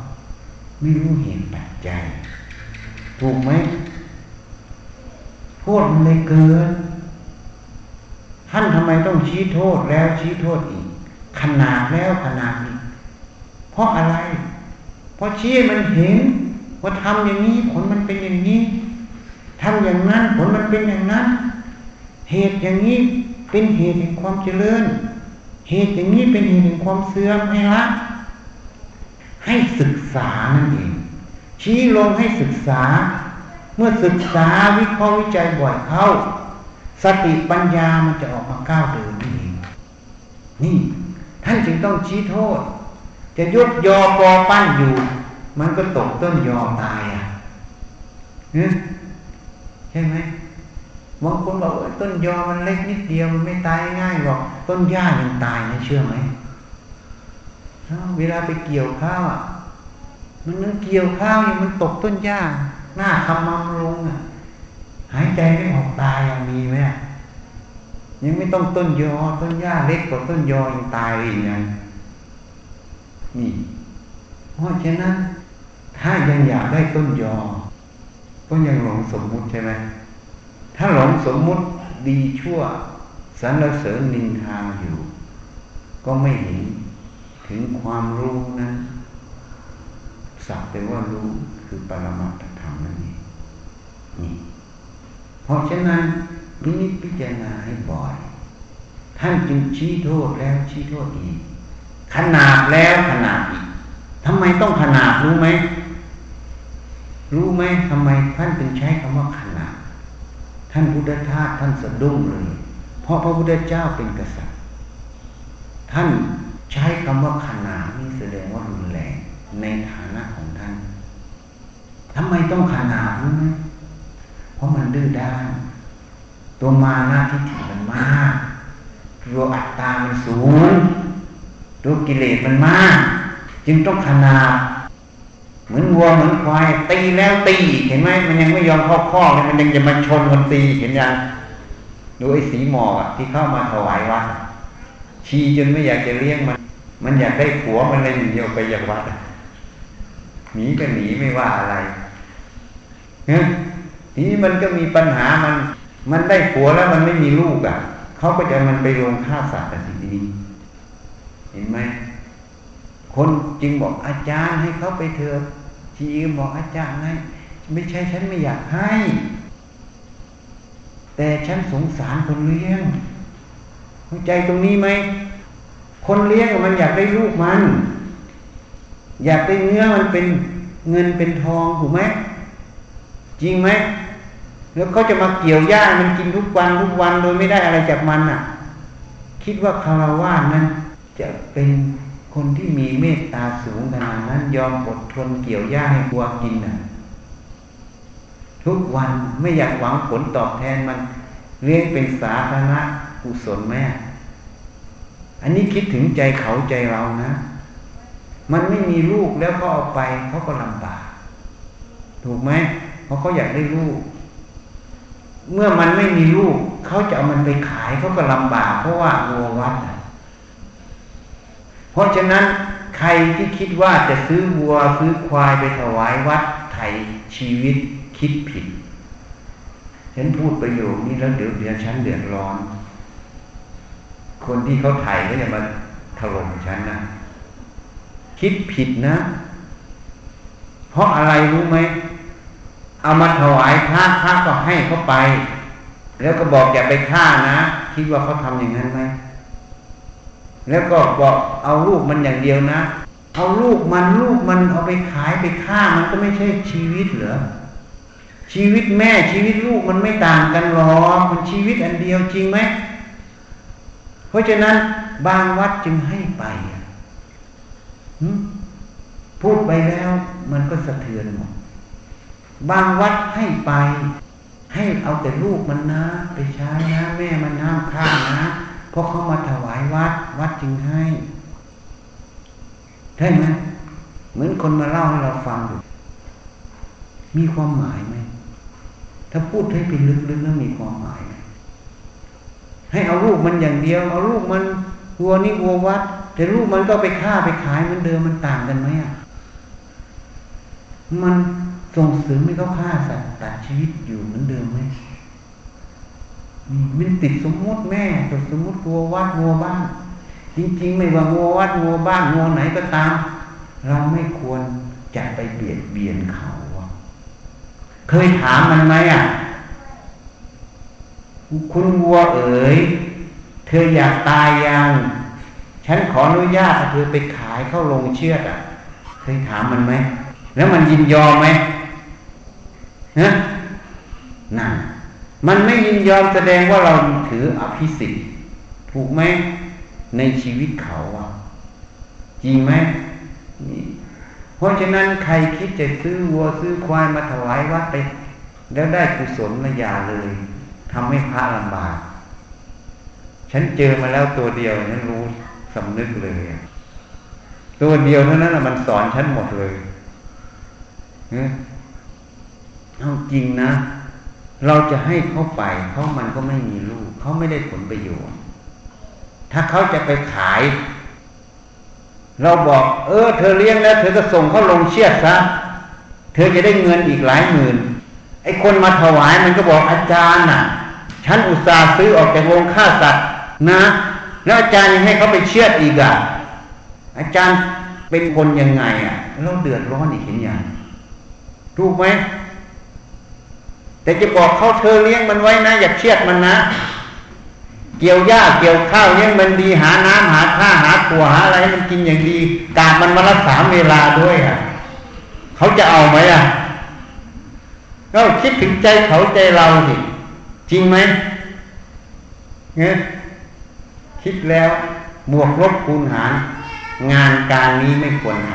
ไม่รู้เหตุปัจจัย ถูกไหม โทษมันเลยเกิน ท่านทำไมต้องชี้โทษแล้วชี้โทษอีก ขนาดแล้วขนาดอีก เพราะอะไร เพราะชี้มันเห็นว่าทำอย่างนี้ผลมันเป็นอย่างนี้ทำอย่างนั้นผลมันเป็นอย่างนั้น เหตุอย่างนี้เป็นเหตุแห่งความเจริญ เหตุอย่างนี้เป็นเหตุแห่งความเสื่อมให้ละให้ศึกษานั่นเองชี้ลงให้ศึกษา เมื่อศึกษาวิเคราะห์วิจัยบ่อยเข้า สติปัญญามันจะออกมาก้าวเดินนี่เองนี่ท่านจึงต้องชี้โทษ จะยุบยอปอปั้นอยู่ มันก็ตกต้นยอตายอะใช่ไหมบางคนบอกว่าต้นยอมันเล็กนิดเดียวมันไม่ตายง่ายหรอกต้นหญ้ายังตายนะเชื่อไหมเวลาไปเกี่ยวข้าวอะมันนึกเกี่ยวข้าวอยู่มันตกต้นหญ้า หน้าคำมัมลงอะ หายใจไม่ออกตายยังมีไหมยังไม่ต้องต้นยอ ต้นหญ้าเล็กกว่าต้นยอยังตายเลยอย่างนี่เพราะฉะนั้น ถ้ายังอยากได้ต้นยอ ก็ยังหลงสมมุติใช่ไหมถ้าหลงสมมุติดีชั่วสรรเสริญนินทาอยู่ ก็ไม่เห็นถึงความรู้นั้นสักแต่ว่ารู้คือปรมัตถ นั่นเองนี่เพราะฉะนั้นพินิจพิจารณาให้บ่อย ท่านจึงชี้โทษแล้วชี้โทษอีก ขนาดแล้วขนาดอีกทำไมต้องขนาดรู้ไหมรู้ไหมทำไมท่านถึงใช้คำว่าขนาด ท่านพุทธทาสท่านสะดุ้งเลย เพราะพระพุทธเจ้าเป็นกษัตริย์ ท่านใช้คำว่าขนาดนี่แสดงว่ารุนแรงในฐานะของท่าน ทำไมต้องขนาดรู้ไหมเพราะมันดื้อด้านตัวมาหน้าที่ถิมันมากตัวอัตตามันสูง ตัวกิเลสมันมาก จึงต้องขนาดเหมือนวัวเหมือนควาย ตีแล้วตีเห็นไหมมันยังไม่ยอมเข้าข้อเลยมันยังจะมาชนคนตีเห็นยังดูไอ้สีหมอกที่เข้ามาถวายวัดชีจนไม่อยากจะเลี้ยงมัน มันอยากได้ผัวมันเลยหนีออกไปจากวัดหนีก็หนีไม่ว่าอะไร นี่ยทีนี้มันก็มีปัญหามัน มันได้ผัวแล้วมันไม่มีลูกอะเขาก็จะมันไปลงฆ่าสัตว์แต่ทีนี้ เห็นไหมคนจริงบอกอาจารย์ให้เขาไปเถิดจีบอกอาจารย์ให้ไม่ใช่ฉันไม่อยากให้ แต่ฉันสงสารคนเลี้ยงเข้าใจตรงนี้ไหมคนเลี้ยงมันอยากได้ลูกมัน อยากได้เนื้อมันเป็นเงินเป็นทองถูกไหม จริงไหมแล้วเขาจะมาเกี่ยวหญ้ามันกินทุกวันทุกวันโดยไม่ได้อะไรจากมันอะ คิดว่าคารวะนั้น จะเป็นคนที่มีเมตตาสูงขนาดนั้นยอมอดทนเกี่ยวหญ้าให้วัวกินน่ะ ทุกวันไม่อยากหวังผลตอบแทนมันเลี้ยงเป็นสาธารณะกุศลแม่อันนี้คิดถึงใจเขาใจเรานะ มันไม่มีลูกแล้วก็เอาไปเขาก็ลำบากถูกไหม เพราะเขาอยากได้ลูก เมื่อมันไม่มีลูกเขาจะเอามันไปขายเขาก็ลำบาก เพราะว่าวัววัดเพราะฉะนั้นใครที่คิดว่าจะซื้อวัวซื้อควายไปถวายวัดไทยชีวิตคิดผิดฉันพูดประโยคนี้แล้วเดี๋ยวเดี๋ยวฉันเดือดร้อน คนที่เขาไถ่ก็จะมาถล่มฉันนะคิดผิดนะ เพราะอะไรรู้ไหม เอามาถวายพระพระก็ให้เขาไป แล้วก็บอกอย่าไปฆ่านะ คิดว่าเขาทำอย่างนั้นไหมแล้วก็บอกเอาลูกมันอย่างเดียวนะ เอาลูกมันลูกมันเอาไปขายไปฆ่ามันก็ไม่ใช่ชีวิตเหรอชีวิตแม่ชีวิตลูกมันไม่ต่างกันหรอกมันชีวิตอันเดียวจริงไหมเพราะฉะนั้นบางวัดจึงให้ไปพูดไปแล้วมันก็สะเทือนหมด บางวัดให้ไป ให้เอาแต่ลูกมันนะ ไปใช้นะ แม่มันห้ามฆ่านะเพราะเขามาถวายวัด วัดจึงให้ใช่ไหมเหมือนคนมาเล่าให้เราฟังอยู่มีความหมายไหมถ้าพูดให้เป็นลึกๆแล้วมีความหมายไหมให้เอาลูกมันอย่างเดียว เอาลูกมันวัวนี่วัววัด แต่ลูกมันก็ไปฆ่าไปขายเหมือนเดิมมันต่างกันไหมอะมัน ส่งเสริมให้เขาฆ่าสัตว์ตัดชีวิตอยู่เหมือนเดิมไหมมันติดสมมุติแม่ติดสมมุติวัววัดวัวบ้าน จริงๆ ไม่ว่าวัววัดวัวบ้านวัวไหนก็ตาม เราไม่ควรจะไปเบียดเบียนเขาเคยถามมันไหมอะ คุณวัวเอ๋ย เธออยากตายยัง ฉันขออนุญาตเธอไปขายเข้าลงเชือดอะ เคยถามมันไหม แล้วมันยินยอมไหม นะนั่นมันไม่ยินยอมแสดงว่าเราถืออภิสิทธิ์ถูกไหมในชีวิตเขาอะจริงไหมเพราะฉะนั้นใครคิดจะซื้อวัวซื้อควายมาถวายวัดไป แล้วได้กุศลระยาเลยทำให้พระลำบาก ฉันเจอมาแล้วตัวเดียวฉันรู้สำนึกเลย ตัวเดียวเท่านั้นมันสอนฉันหมดเลย เอาจริงนะ เราจะให้เขาไปเขามันก็ไม่มีลูกเขาไม่ได้ผลประโยชน์ ถ้าเขาจะไปขาย เราบอก เออ เธอเลี้ยงแล้ว เธอก็ส่งเขาลงเชือดซะเธอจะได้เงินอีกหลายหมื่นไอ้คนมาถวายมันก็บอกอาจารย์น่ะ ฉันอุตส่าห์ซื้อออกจากโรงฆ่าสัตว์นะ แล้วอาจารย์ยังให้เขาไปเชือดอีกอะอาจารย์เป็นคนยังไงอะเราเดือดร้อนอีกเห็นอย่างถูกไหม แต่จะบอกเขาเธอเลี้ยงมันไว้นะ อย่าเชือดมันนะ เกี่ยวหญ้าเกี่ยวข้าวเลี้ยงมันดีหาน้ำหาข้าหาตัวหาอะไรมันกินอย่างดีกามันมารักษาเวลาด้วยอะเขาจะเอาไหมอะก็คิดถึงใจเขาใจเราสิจริงไหมเนี่ยคิดแล้วบวกลบคูณหาร งานการนี้ไม่ควรท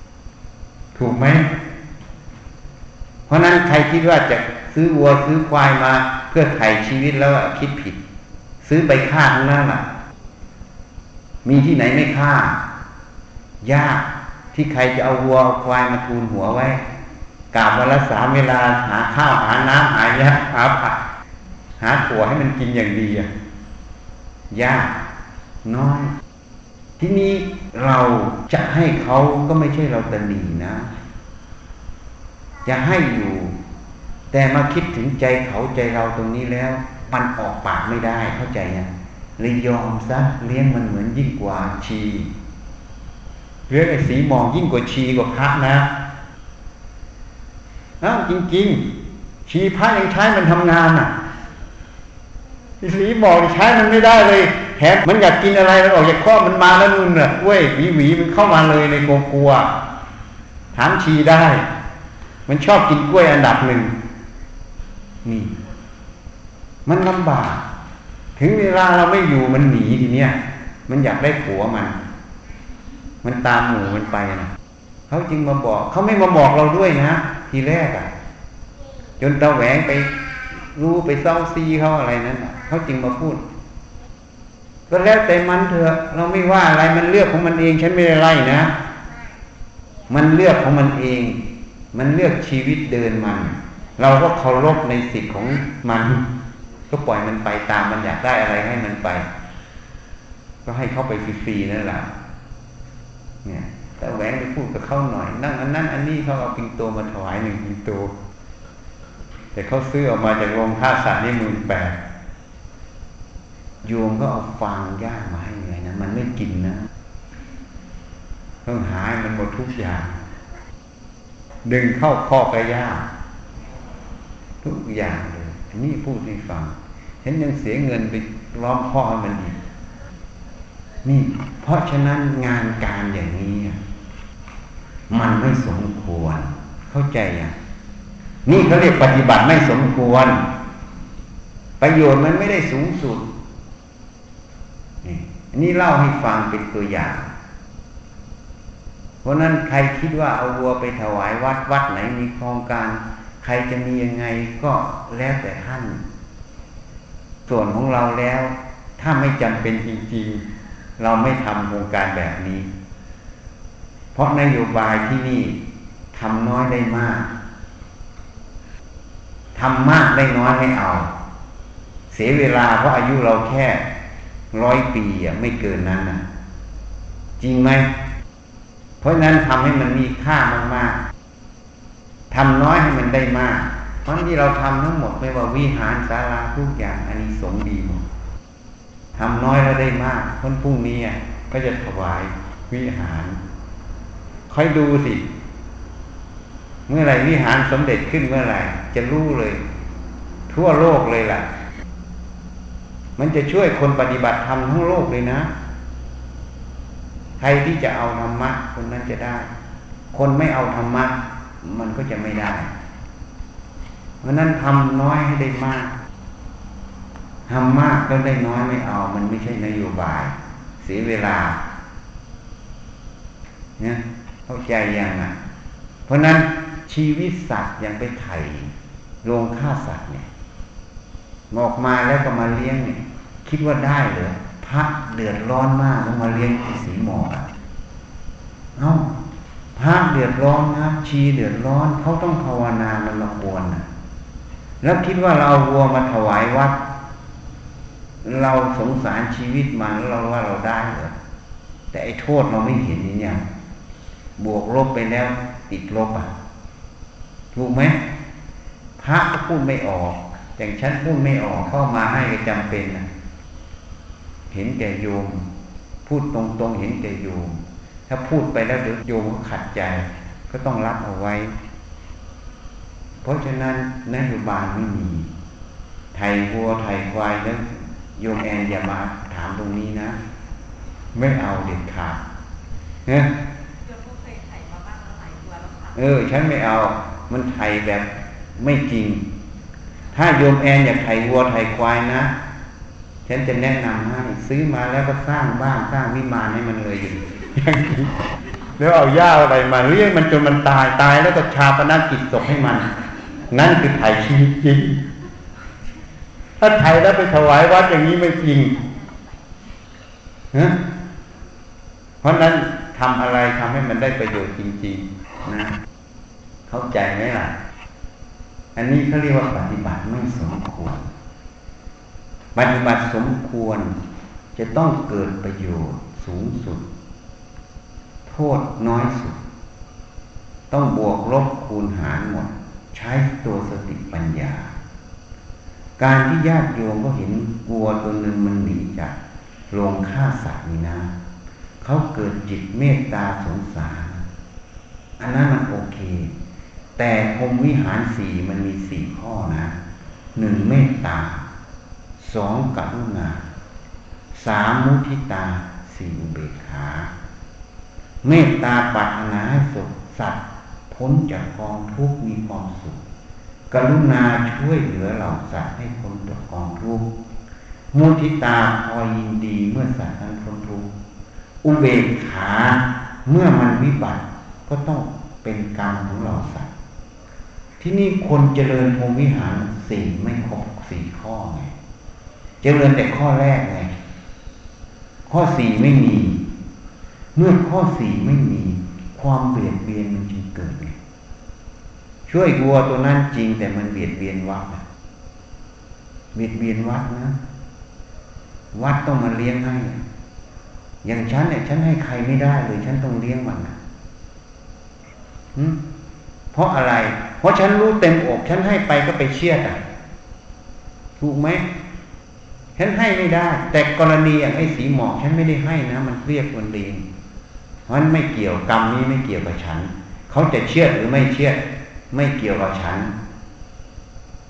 ำถูกไหม เพราะนั้นใครคิดว่าจะซื้อวัวซื้อควายมา เพื่อไถ่ชีวิตแล้วคิดผิด ซื้อไปฆ่าทั้งนั้นแหละมีที่ไหนไม่ฆ่ายากที่ใครจะเอาวัวเอาควายมาทูลหัวไว้กราบวันละสามเวลาหาข้าวหาน้ำหายาหาผักหาถั่วให้มันกินอย่างดีอะยากน้อยที่นี้เราจะให้เขาก็ไม่ใช่เราตนีนะ จะให้อยู่ แต่มาคิดถึงใจเขาใจเราตรงนี้แล้ว มันออกปากไม่ได้เข้าใจเนี่ยเลยยอมซะเลี้ยงมันเหมือนยิ่งกว่าชีเลี้ยงไอ้สีมองยิ่งกว่าชีกว่าพระนะอ้าวจริงๆ ชีพระยังใช้มันทำงานอะสีมองใช้มันไม่ได้เลยแถมมันอยากกินอะไรมันออกจากข้อมันมาแล้วนุ่นอะเว้ยหวีหวีมันเข้ามาเลยในกกลัวถามชีได้ มันชอบกินกล้วยอันดับหนึ่งนี่ มันลำบาก ถึงเวลาเราไม่อยู่มันหนีทีเนี้ยมันอยากได้ผัวมัน มันตามหมูมันไปนะเขาจึงมาบอก เขาไม่มาบอกเราด้วยนะทีแรกอะ่ะ จนตาแหวงไปรู้ไปเศร้าซีเขาอะไรนั้นเขาจึงมาพูด ก็แล้วแต่มันเถอะ เราไม่ว่าอะไรมันเลือกของมันเอง ฉันไม่ได้ไล่นะ มันเลือกของมันเอง มันเลือกชีวิตเดินมัน เราก็เคารพในสิทธิ์ของมัน ก็ปล่อยมันไปตามมันอยากได้อะไรให้มันไป ก็ให้เข้าไปฟรีๆนั่นแหละเนี่ยแต่แหวงไปพูดกับเขาหน่อย นั่งอันนั้นอันนี้เขาเอาปิงโตมาถวายหนึ่งปิงโตแต่เขาซื้อออกมาจากโรงฆ่าสัตว์นี่หมื่นแปดโยมก็เอาฟางย่างมาให้เลยนะมันไม่กินนะต้องหายมันหมดทุกอย่าง ดึงเข้าคอกระยาทุกอย่างเลยอันนี้พูดให้ฟัง เห็นยังเสียเงินไปล้อมพ่อให้มันอีกนี่ เพราะฉะนั้นงานการอย่างนี้ มันไม่สมควร เข้าใจอะ นี่เขาเรียกปฏิบัติไม่สมควร ประโยชน์มันไม่ได้สูงสุดนี่อันนี้เล่าให้ฟังเป็นตัวอย่าง เพราะนั้นใครคิดว่าเอาวัวไปถวายวัดวัดไหนมีโครงการ ใครจะมียังไงก็แล้วแต่ท่าน ส่วนของเราแล้ว ถ้าไม่จำเป็นจริงๆ เราไม่ทำโครงการแบบนี้ เพราะนโยบายที่นี่ทำน้อยได้มากทำมากได้น้อยไม่เอา เสียเวลาเพราะอายุเราแค่ร้อยปีอะไม่เกินนั้นอะ จริงไหม เพราะนั้นทำให้มันมีค่ามากๆทำน้อยให้มันได้มาก เพราะที่เราทำทั้งหมดไม่ว่าวิหารศาลาทุกอย่างอันนี้สงดีหมดทำน้อยแล้วได้มากคนพรุ่งนี้ก็จะถวายวิหารค่อยดูสิ เมื่อไหร่วิหารสมเด็จขึ้นเมื่อไหร่ จะรู้เลย ทั่วโลกเลยล่ะ มันจะช่วยคนปฏิบัติธรรมทั้งโลกเลยนะ รที่จะเอาธรรมะคนนั้นจะได้ คนไม่เอาธรรมะมันก็จะไม่ได้ เพราะนั้นทำน้อยให้ได้มากทำมากก็ได้น้อยไม่เอา มันไม่ใช่นโยบาย เสียเวลาเนี่ยเข้าใจยังอะ เพราะนั้นชีวิตสัตว์ยังไปไถ่โรงฆ่าสัตว์เนี่ยออกมาแล้วก็มาเลี้ยงเนี่ย คิดว่าได้เหรอ พระเดือดร้อนมากต้องมาเลี้ยงที่สีหมอกเอ้าพระเดือดร้อนนะชีเดือดร้อนเขาต้องภาวนามันมาควรนะแล้วคิดว่าเราวัวมาถวายวัด เราสงสารชีวิตมันแล้วเราว่าเราได้เหรอแต่ไอ้โทษเราไม่เห็นนี่เนี่ยบวกลบไปแล้วติดลบอะถูกไหมพระก็พูดไม่ออกอย่างฉันพูดไม่ออกเข้ามาให้ก็จำเป็นนะ เห็นแก่โยม พูดตรงๆ เห็นแก่โยม ถ้าพูดไปแล้วเดี๋ยวโยมก็ขัดใจ ก็ต้องรับเอาไว้ เพราะฉะนั้นนโยบายไม่มีไทยวัวไทยควายแล้วโยมแอนอย่ามาถามตรงนี้นะ ไม่เอาเด็ดขาดเนี่ยเออ ฉันไม่เอา มันไทยแบบไม่จริง ถ้าโยมแอนอยากไทยวัวไทยควายนะ ฉันจะแนะนำให้ซื้อมาแล้วก็สร้างบ้านสร้างวิมานให้มันเลยอยู่แล้วเอาหญ้าอะไรมาเลี้ยงมันจนมันตายตายแล้วก็ชาปนกิจศพให้มัน นั่นคือไทยชีวิตจริง ถ้าไทยแล้วไปถวายวัดอย่างนี้ไม่จริงเพราะนั้นทำอะไรทำให้มันได้ประโยชน์จริง ๆ นะ เข้าใจไหมล่ะ อันนี้เขาเรียกว่าปฏิบัติไม่สมควร ปฏิบัติสมควรจะต้องเกิดประโยชน์สูงสุด โทษน้อยสุด ต้องบวกลบคูณหารหมด ใช้ตัวสติปัญญา การที่ญาติโยมก็เห็นกลัวตัวหนึ่งมันหนีจากโรงฆ่าสัตว์นี่นะ เขาเกิดจิตเมตตาสงสาร อันนั้นมันโอเค แต่พรมวิหารสี่มันมีสี่ข้อนะหนึ่งเมตตา สองกรุณาสามมุทิตาสี่อุเบกขา เมตตาปรารถนาให้สุขสัตว์พ้นจากกองทุกข์มีความสุข กรุณาช่วยเหลือเหล่าสัตว์ให้พ้นจากกองทุกข์มุทิตาพอยินดีเมื่อสัตว์นั้นพ้นทุกข์อุเบกขาเมื่อมันวิบัติก็ต้องเป็นกรรมของเราสัตว์ ที่นี่คนเจริญพรมวิหารสี่ไม่ครบสี่ข้อไง เจริญแต่ข้อแรกไงข้อสี่ไม่มี เมื่อข้อสี่ไม่มี ความเบียดเบียนมันจึงเกิดไงช่วยวัวตัวนั้นจริงแต่มันเบียดเบียนวัดเบียดเบียนวัดนะวัดต้องมาเลี้ยงให้ อย่างฉันเนี่ยฉันให้ใครไม่ได้เลย ฉันต้องเลี้ยงมันนะเพราะอะไร เพราะฉันรู้เต็มอก ฉันให้ไปก็ไปเชียดอะ ถูกไหม ฉันให้ไม่ได้ แต่กรณีอย่างไอ้สีหมอกฉันไม่ได้ให้นะ มันเรียกคนดีเพราะนั้นไม่เกี่ยวกรรมนี้ไม่เกี่ยวกับฉัน เขาจะเชื่อหรือไม่เชื่อไม่เกี่ยวกับฉัน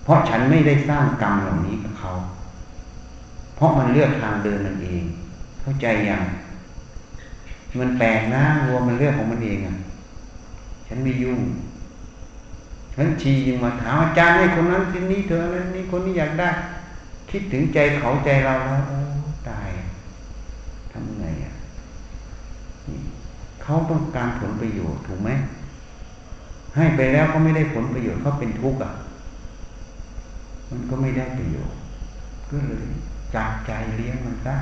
เพราะฉันไม่ได้สร้างกรรมเหล่านี้กับเขา เพราะมันเลือกทางเดินมันเอง เข้าใจยังมันแปลกนะวัวมันเลือกของมันเองอะ ฉันไม่ยุ่งฉันชียังมาถามอาจารย์ให้คนนั้นทีนี้เธอนั้นนี่คนนี้อยากได้ คิดถึงใจเขาใจเราแล้วตายทำไงอะเขาต้องการผลประโยชน์ถูกไหมให้ไปแล้วก็ไม่ได้ผลประโยชน์เขาเป็นทุกข์อะ มันก็ไม่ได้ประโยชน์ ก็เลยจับใจเลี้ยงมันซะ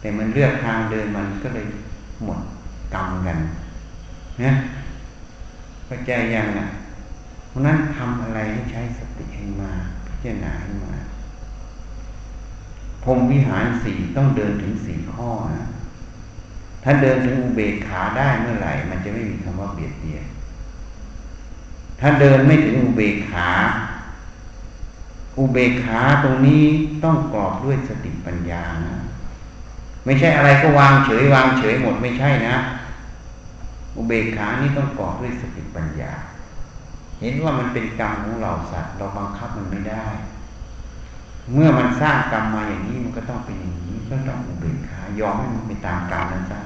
แต่มันเลือกทางเดินมันก็เลยหมดกรรมกันนะเข้าใจยังอะเพราะนั้นทำอะไรให้ใช้สติให้มาพิจารณาให้มา พรมวิหารสี่ต้องเดินถึงสี่ข้อนะถ้าเดินถึงอุเบกขาได้เมื่อไหร่ มันจะไม่มีคำว่าเบียดเบียน ถ้าเดินไม่ถึงอุเบกขา อุเบกขาตรงนี้ต้องกรอบด้วยสติปัญญานะไม่ใช่อะไรก็วางเฉยวางเฉยหมดไม่ใช่นะ อุเบกขานี่ต้องกรอบด้วยสติปัญญา เห็นว่ามันเป็นกรรมของเราสัตว์ เราบังคับมันไม่ได้ เมื่อมันสร้างกรรมมาอย่างนี้มันก็ต้องเป็นอย่างนี้ก็ต้องอุเบกขายอมให้มันไปตามกรรมนั้นซะ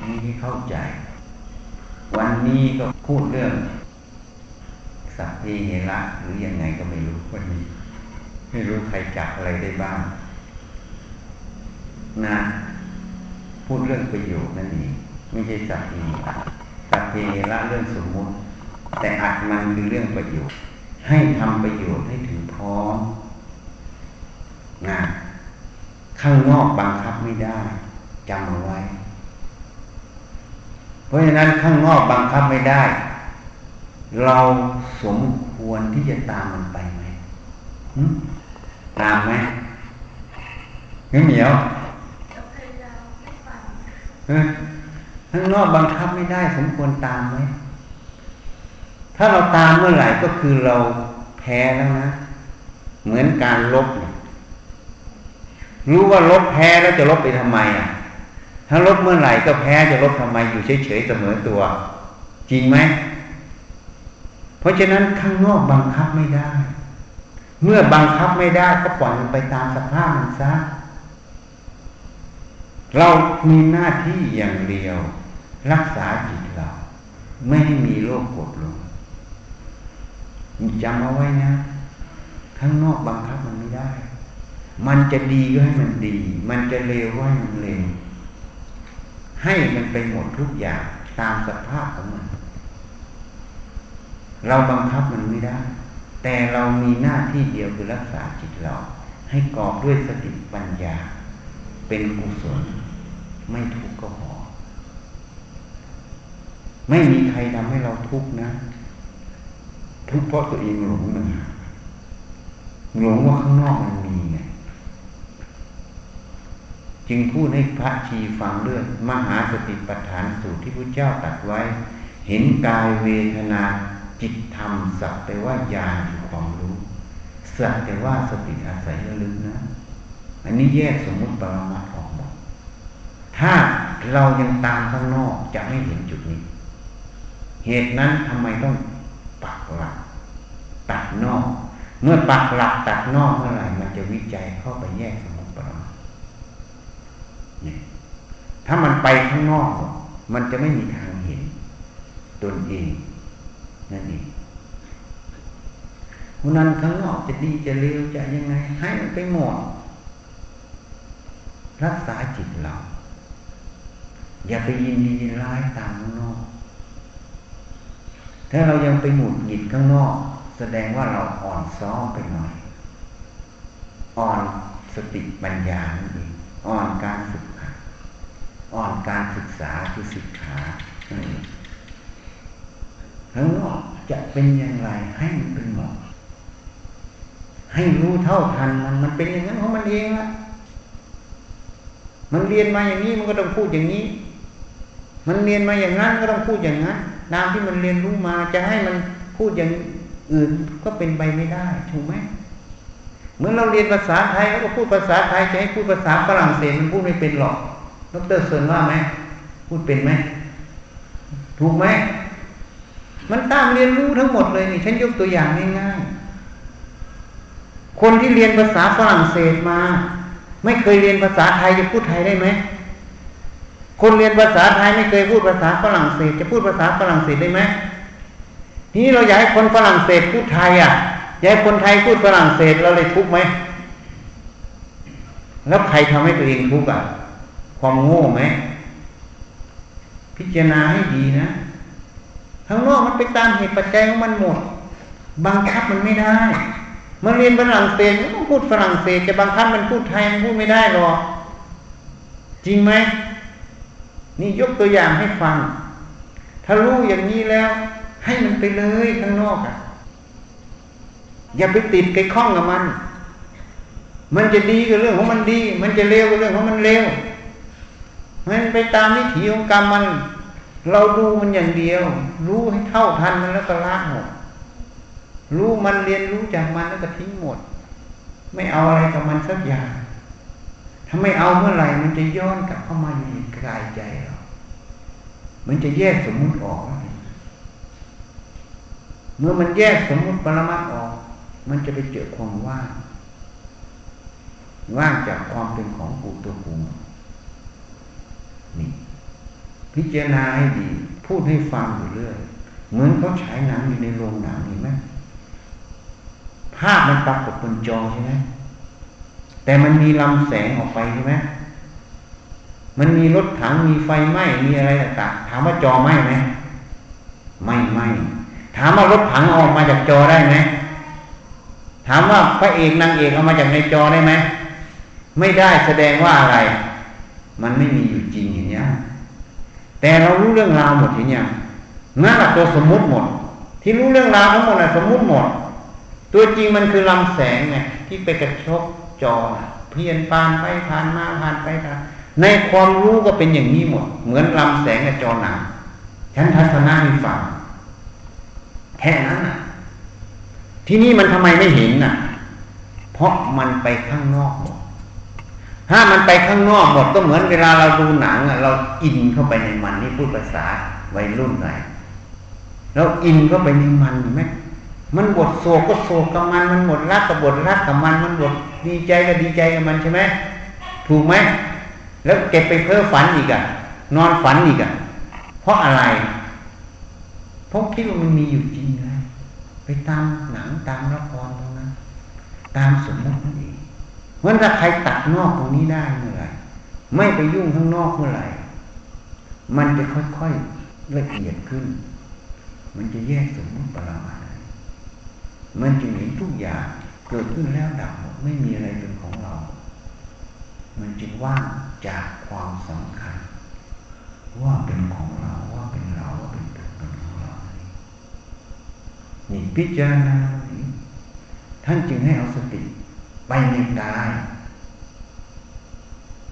นี่ที่เข้าใจ วันนี้ก็พูดเรื่องสัพเพเหระหรือยังไงก็ไม่รู้วันนี้ ไม่รู้ใครจับอะไรได้บ้างนะพูดเรื่องประโยชน์นั่นเองไม่ใช่สัพเพสัพเพละเรื่องสมมุติ แต่อัดมันคือเรื่องประโยชน์ ให้ทำประโยชน์ให้ถึงพร้อม นะข้างนอกบังคับไม่ได้จำเอาไว้ เพราะฉะนั้นข้างนอกบังคับไม่ได้ เราสมควรที่จะตามมันไปไหมตามไหมเหนียวข้างนอกบังคับไม่ได้ สมควรตามไหมถ้าเราตามเมื่อไหร่ก็คือเราแพ้แล้วนะ เหมือนการลบเนี่ย รู้ว่าลบแพ้แล้วจะลบไปทำไมอะ ถ้าลบเมื่อไหร่ก็แพ้จะลบทำไมอยู่เฉยๆเสมอตัว จริงไหม เพราะฉะนั้นข้างนอกบังคับไม่ได้ เมื่อบังคับไม่ได้ก็ปล่อยมันไปตามสภาพมันซะ เรามีหน้าที่อย่างเดียว รักษาจิตเรา ไม่ให้มีโรคกดลงจำเอาไว้นะ ข้างนอกบังคับมันไม่ได้ มันจะดีก็ให้มันดี มันจะเลวก็ให้มันเลวให้มันไปหมดทุกอย่างตามสภาพของมัน เราบังคับมันไม่ได้ แต่เรามีหน้าที่เดียวคือรักษาจิตเรา ให้กอบด้วยสติปัญญา เป็นกุศลไม่ทุกข์ก็พอ ไม่มีใครทำให้เราทุกข์นะ ทุกข์เพราะตัวเองหลงนะหลงว่าข้างนอกมันมีไง จึงพูดให้พระชีฟังเรื่องมหาสติปัฏฐานสูตรที่พระเจ้าตรัสไว้ เห็นกายเวทนาจิตธรรมสักแต่ว่าญาณคือความรู้สักแต่ว่าสติอาศัยระลึกนะ อันนี้แยกสมมุติปรมัตออกหมดถ้าเรายังตามข้างนอกจะไม่เห็นจุดนี้ เหตุนั้นทำไมต้องปักหลักตัดนอก เมื่อปักหลักตัดนอกเมื่อไหร่มันจะวิจัยเข้าไปแยกสม ถ้ามันไปข้างนอก มันจะไม่มีทางเห็นตนเองนั่นเองวันนั้นข้างนอกจะดีจะเลวจะยังไง ให้มันไปหมดรักษาจิตเรา อย่าไปยินดียินร้ายตามข้างนอก ถ้าเรายังไปหมุดหงิดข้างนอก แสดงว่าเราอ่อนซ้อมไปหน่อย อ่อนสติปัญญาเองอ่อนการฝึก อ่อนการศึกษาคือศึกษาข้างนอกจะเป็นอย่างไรให้มันเป็นหมอกให้รู้เท่าทันมันมันเป็นอย่างนั้นของมันเองละมันเรียนมาอย่างนี้มันก็ต้องพูดอย่างนี้ มันเรียนมาอย่างนั้นก็ต้องพูดอย่างนั้นตามที่มันเรียนรู้มาจะให้มันพูดอย่างอื่นก็เป็นไปไม่ได้ถูกไหมเหมือนเราเรียนภาษาไทยแล้วก็พูดภาษาไทยจะให้พูดภาษาฝรั่งเศสมันพูดไม่เป็นหรอก ดรเซินว่าไหมพูดเป็นไหมถูกไหมมันตามเรียนรู้ทั้งหมดเลยนี่ฉันยกตัวอย่างง่ายๆคนที่เรียนภาษาฝรั่งเศสมา ไม่เคยเรียนภาษาไทยจะพูดไทยได้ไหมคนเรียนภาษาไทยไม่เคยพูดภาษาฝรั่งเศส จะพูดภาษาฝรั่งเศสได้ไหมทีนี้เราอยากให้คนฝรั่งเศสพูดไทยอะอยากให้คนไทยพูดฝรั่งเศสเราเลยทุกไหมแล้วใครทำให้ตัวเองทุกข์อะ ความโง่ไหมพิจารณาให้ดีนะข้างนอกมันไปตามเหตุปัจจัยของมันหมด บังคับมันไม่ได้มาเรียนฝรั่งเศสมันต้องพูดฝรั่งเศสจะบังคับมันพูดไทยมันพูดไม่ได้หรอกจริงไหมนี่ยกตัวอย่างให้ฟัง ถ้ารู้อย่างนี้แล้ว ให้มันไปเลยข้างนอกอะ อย่าไปติดไปคล้องกับมัน มันจะดีก็เรื่องของมันดี มันจะเลวก็เรื่องของมันเลว มันไปตามวิถีของกรรมมัน เราดูมันอย่างเดียว รู้ให้เท่าทันมันแล้วก็ละหมดรู้มันเรียนรู้จากมันแล้วก็ทิ้งหมด ไม่เอาอะไรกับมันสักอย่าง ถ้าไม่เอาเมื่อไหร่มันจะย้อนกลับเข้ามาในกายใจเรามันจะแยกสมมุติออก เมื่อมันแยกสมมุติปรมัตออก มันจะไปเจอความว่าง ว่างจากความเป็นของกูตัวกู นี่พิจารณาให้ดี พูดให้ฟังอยู่เรื่อย เหมือนเขาฉายหนังอยู่ในโรงหนังเห็นไหมภาพมันปรากฏบนจอใช่ไหมแต่มันมีลำแสงออกไปใช่ไหมมันมีรถถังมีไฟไหม้มีอะไรต่างๆถามว่าจอไหม้ไหมไม่ไหม้ถามว่ารถถังออกมาจากจอได้ไหมถามว่าพระเอกนางเอกเอามาจากในจอได้ไหมไม่ได้แสดงว่าอะไร มันไม่มีอยู่จริงอย่างนี้แต่เรารู้เรื่องราวหมดอย่างนี้นั่นแหละตัวสมมุติหมด ที่รู้เรื่องราวทั้งหมดแหละสมมุติหมด ตัวจริงมันคือลำแสงไงที่ไปกระทบจอเพียนปานไปผ่านมาผ่านไปผ่านในความรู้ก็เป็นอย่างนี้หมด เหมือนลำแสงในจอหนังฉันทัศนะให้ฟังแค่นั้นน่ะ ที่นี่มันทำไมไม่เห็นน่ะ เพราะมันไปข้างนอกหมด ถ้ามันไปข้างนอกหมดก็เหมือนเวลาเราดูหนังเราอินเข้าไปในมันนี่พูดภาษาวัยรุ่นหน่อยเราอินเข้าไปในมันไหมมันบทโศกก็โศกกับมันมันหมดรักกับบทรักกับมันมันบทดีใจก็ดีใจกับมันใช่ไหมถูกไหมแล้วเก็บไปเพ้อฝันอีกอะนอนฝันอีกอะเพราะอะไร เพราะคิดว่ามันมีอยู่จริงไงไปตามหนังตามละครตรงนั้น ตามสมมตินั่นเอง ราะถ้าใครตัดนอกตรงนี้ได้เมื่อไหร่ไม่ไปยุ่งข้างนอกเมื่อไหร่ มันจะค่อยๆละเอียดขึ้น มันจะแยกสมมติปรามามันจะเห็นทุกอย่างเกิดขึ้นแล้วดับหมดไม่มีอะไรเป็นของเรา มันจึงว่างจากความสำคัญ ว่าเป็นของเราว่าเป็นเราว่าเป็นตัวตนของเรา นี่พิจารณาท่านจึงให้เอาสติ ไปในกาย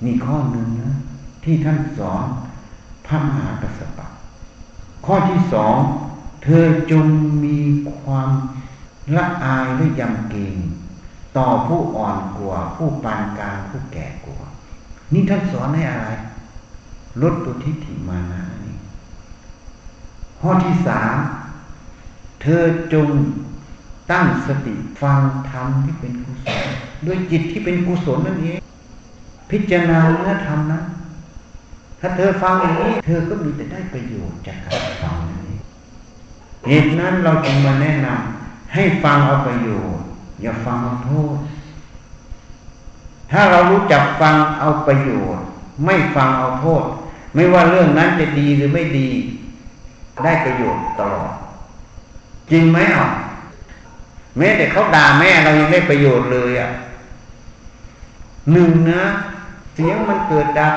นี่ข้อหนึ่งนะที่ท่านสอนพระมหากัสสปะ ข้อที่สอง เธอจงมีความละอายหรือยำเกรงต่อผู้อ่อนกว่าผู้ปานกลางผู้แก่กว่านี่ท่านสอนให้อะไร ลดตัวทิฏฐิมานะนี่ข้อที่สาม เธอจง ตั้งสติฟังธรรมที่เป็นกุศลด้วยจิตที่เป็นกุศลนั่นเองพิจารณาเนื้อธรรมนะถ้าเธอฟังอย่างนี้เธอก็มีแต่ได้ประโยชน์จากการฟังนี้เหตุนั้นเราจึงมาแนะนำให้ฟังเอาประโยชน์ อย่าฟังเอาโทษ ถ้าเรารู้จักฟังเอาประโยชน์ ไม่ฟังเอาโทษ ไม่ว่าเรื่องนั้นจะดีหรือไม่ดี ได้ประโยชน์ตลอด จริงไหมอะ แม้แต่เขาด่าแม่เรายังได้ประโยชน์เลยอะหนึ่งนะเสียงมันเกิดดับ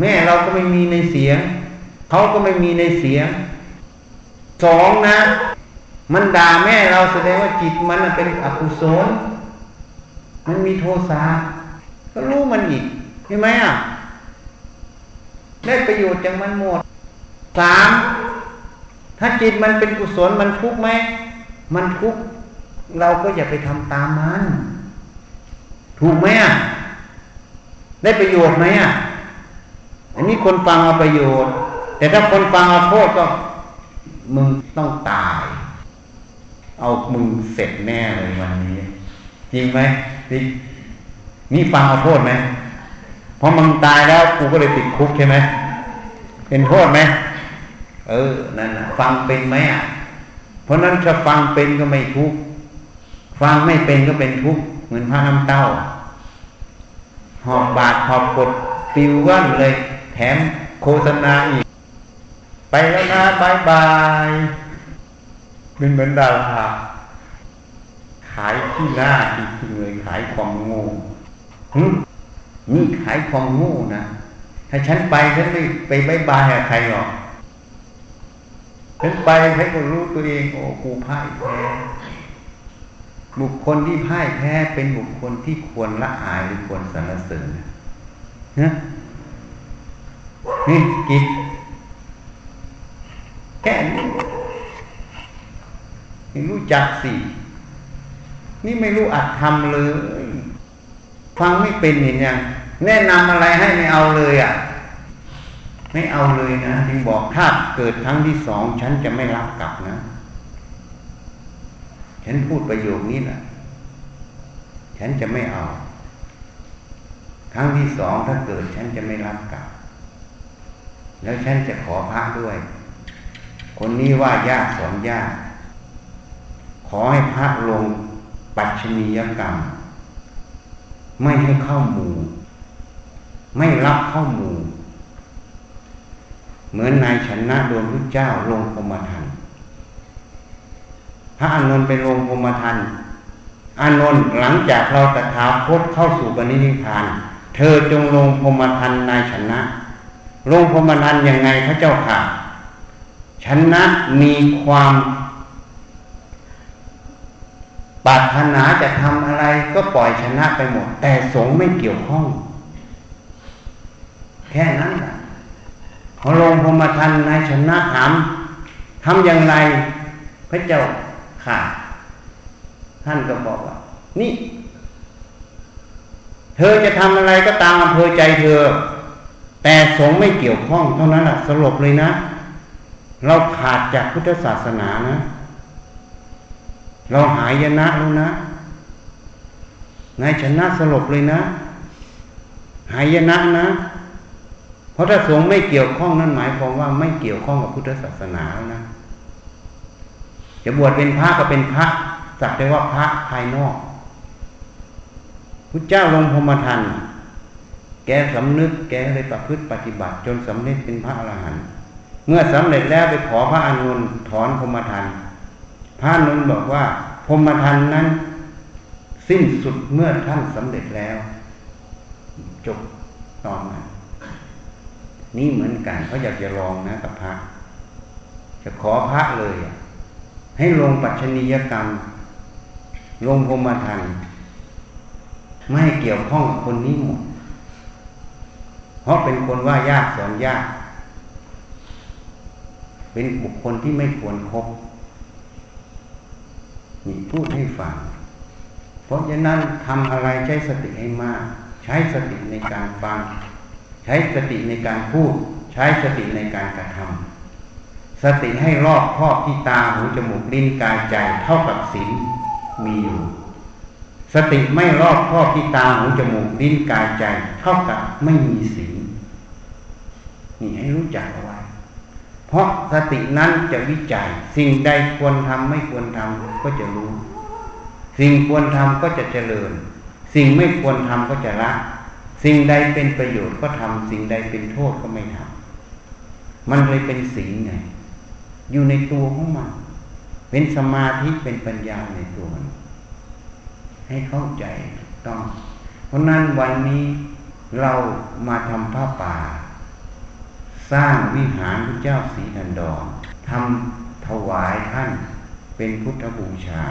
แม่เราก็ไม่มีในเสียงเขาก็ไม่มีในเสียงสองนะ มันด่าแม่เราแสดงว่าจิตมันเป็นอกุศลมันมีโทสะก็รู้มันอีกใช่ไหมอะได้ประโยชน์จากมันหมดสามถ้าจิตมันเป็นกุศลมันทุกข์ไหม มันทุกข์เราก็อย่าไปทำตามมัน ถูกไหมอะได้ประโยชน์ไหมอะ อันนี้คนฟังเอาประโยชน์ แต่ถ้าคนฟังเอาโทษก็ มึงต้องตาย เอามึงเสร็จแน่เลยวันนี้ จริงไหมนี่นี่ฟังเอาโทษไหมเพราะมึงตายแล้วกูก็เลยติดคุกใช่ไหมเป็นโทษไหมเออนั่นนะฟังเป็นไหมอะ เพราะนั้นถ้าฟังเป็นก็ไม่ทุกข์ฟังไม่เป็นก็เป็นทุกข์เหมือนพระน้ำเต้า หอบบาดหอบกดปิวว่านเลย แถมโฆษณาอีก ไปแล้วนะบายบายเป็นเหมือนดาราขายที่หน้าจริงๆเลยขายความโง่นี่ขายความโง่นะถ้าฉันไปฉันไม่ไปบายบายใครหรอก ฉันไปใครก็รู้ตัวเองโอ้กูพ่ายแพ้บุคคลที่พ่ายแพ้เป็นบุคคลที่ควรละอายหรือควรสรรเสริญนะนี่กิจแค่นี้รู้จักสินี่ไม่รู้อัดทำเลย ฟังไม่เป็นเห็นยังแนะนำอะไรให้ไม่เอาเลยอะ ไม่เอาเลยนะจึงบอกถ้าเกิดครั้งที่สองฉันจะไม่รับกลับนะ ฉันพูดประโยคนี้แหละฉันจะไม่เอา ครั้งที่สองถ้าเกิดฉันจะไม่รับกลับ แล้วฉันจะขอพระด้วย คนนี้ว่ายากสอนยาก ขอให้พระลงปัจฉนียกรรม ไม่ให้เข้าหมู่ ไม่รับเข้าหมู่ เหมือนนายชนะโดนพระเจ้าลงพมทันพระอานนท์ไปลงพมทันอานนท์หลังจากเราตถาคตเข้าสู่ปณิธาน เธอจงลงพมทันนายชนะลงพมทันยังไงพระเจ้าค่ะชนะมีความปรารถนาจะทำอะไรก็ปล่อยชนะไปหมด แต่สงไม่เกี่ยวข้อง แค่นั้นแหละ พอลงพมทันนายชนะถามทำอย่างไรพระเจ้าค่ะ ท่านก็บอกว่า นี่ เธอจะทำอะไรก็ตามอำเภอใจเธอ แต่สงไม่เกี่ยวข้องเท่านั้นแหละสรุปเลยนะ เราขาดจากพุทธศาสนานะ เราหายนะแล้วนะนายชนะสลบเลยนะ หายนะนะ เพราะถ้าสงฆ์ไม่เกี่ยวข้องนั่นหมายความว่าไม่เกี่ยวข้องกับพุทธศาสนาแล้วนะจะบวชเป็นพระก็เป็นพระสักแต่ว่าพระภายนอกพุทธเจ้าลงพรมทันแกสำนึกแกเลยประพฤติปฏิบัติ จนสำเร็จเป็นพระอรหันต์เมื่อสำเร็จแล้วไปขอพระอนุนถอนพรมทันพระอนุนบอกว่าพรมทันนั้น สิ้นสุดเมื่อท่านสำเร็จแล้ว จบตอนนั้น นี่เหมือนกันเขาอยากจะลองนะกับพระ จะขอพระเลย ให้ลงปัจฉนียกรรม ลงพรมทันไม่เกี่ยวข้องกับคนนี้หมด เพราะเป็นคนว่ายากสอนยาก เป็นบุคคลที่ไม่ควรครบนี่พูดให้ฟัง เพราะฉะนั้นทำอะไรใช้สติให้มาก ใช้สติในการฟัง ใช้สติในการพูด ใช้สติในการกระทำสติให้รอบครอบที่ตาหูจมูกลิ้นกายใจเท่ากับศีลมีอยู่ สติไม่รอบครอบที่ตาหูจมูกลิ้นกายใจ เท่ากับไม่มีศีลนี่ให้รู้จักเอาไว้ เพราะสตินั้นจะวิจัย สิ่งใดควรทำไม่ควรทำก็จะรู้ สิ่งควรทำก็จะเจริญ สิ่งไม่ควรทำก็จะละ สิ่งใดเป็นประโยชน์ก็ทำสิ่งใดเป็นโทษก็ไม่ทำมันเลยเป็นศีลไง อยู่ในตัวของมัน เป็นสมาธิเป็นปัญญาในตัวมัน ให้เข้าใจต้อง เพราะนั้นวันนี้เรามาทำผ้าป่า สร้างวิหารพระเจ้าสีนันดรทำถวายท่านเป็นพุทธบูชา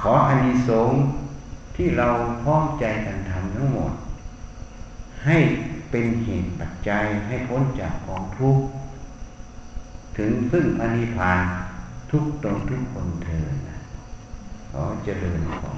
ขออานิสงส์ ที่เราพร้อมใจกันทำทั้งหมด ให้เป็นเหตุปัจจัยให้พ้นจากของทุกข์ถึงซึ่งอนิพพานทุกตรงทุกคนเธอนะขอเจริญของ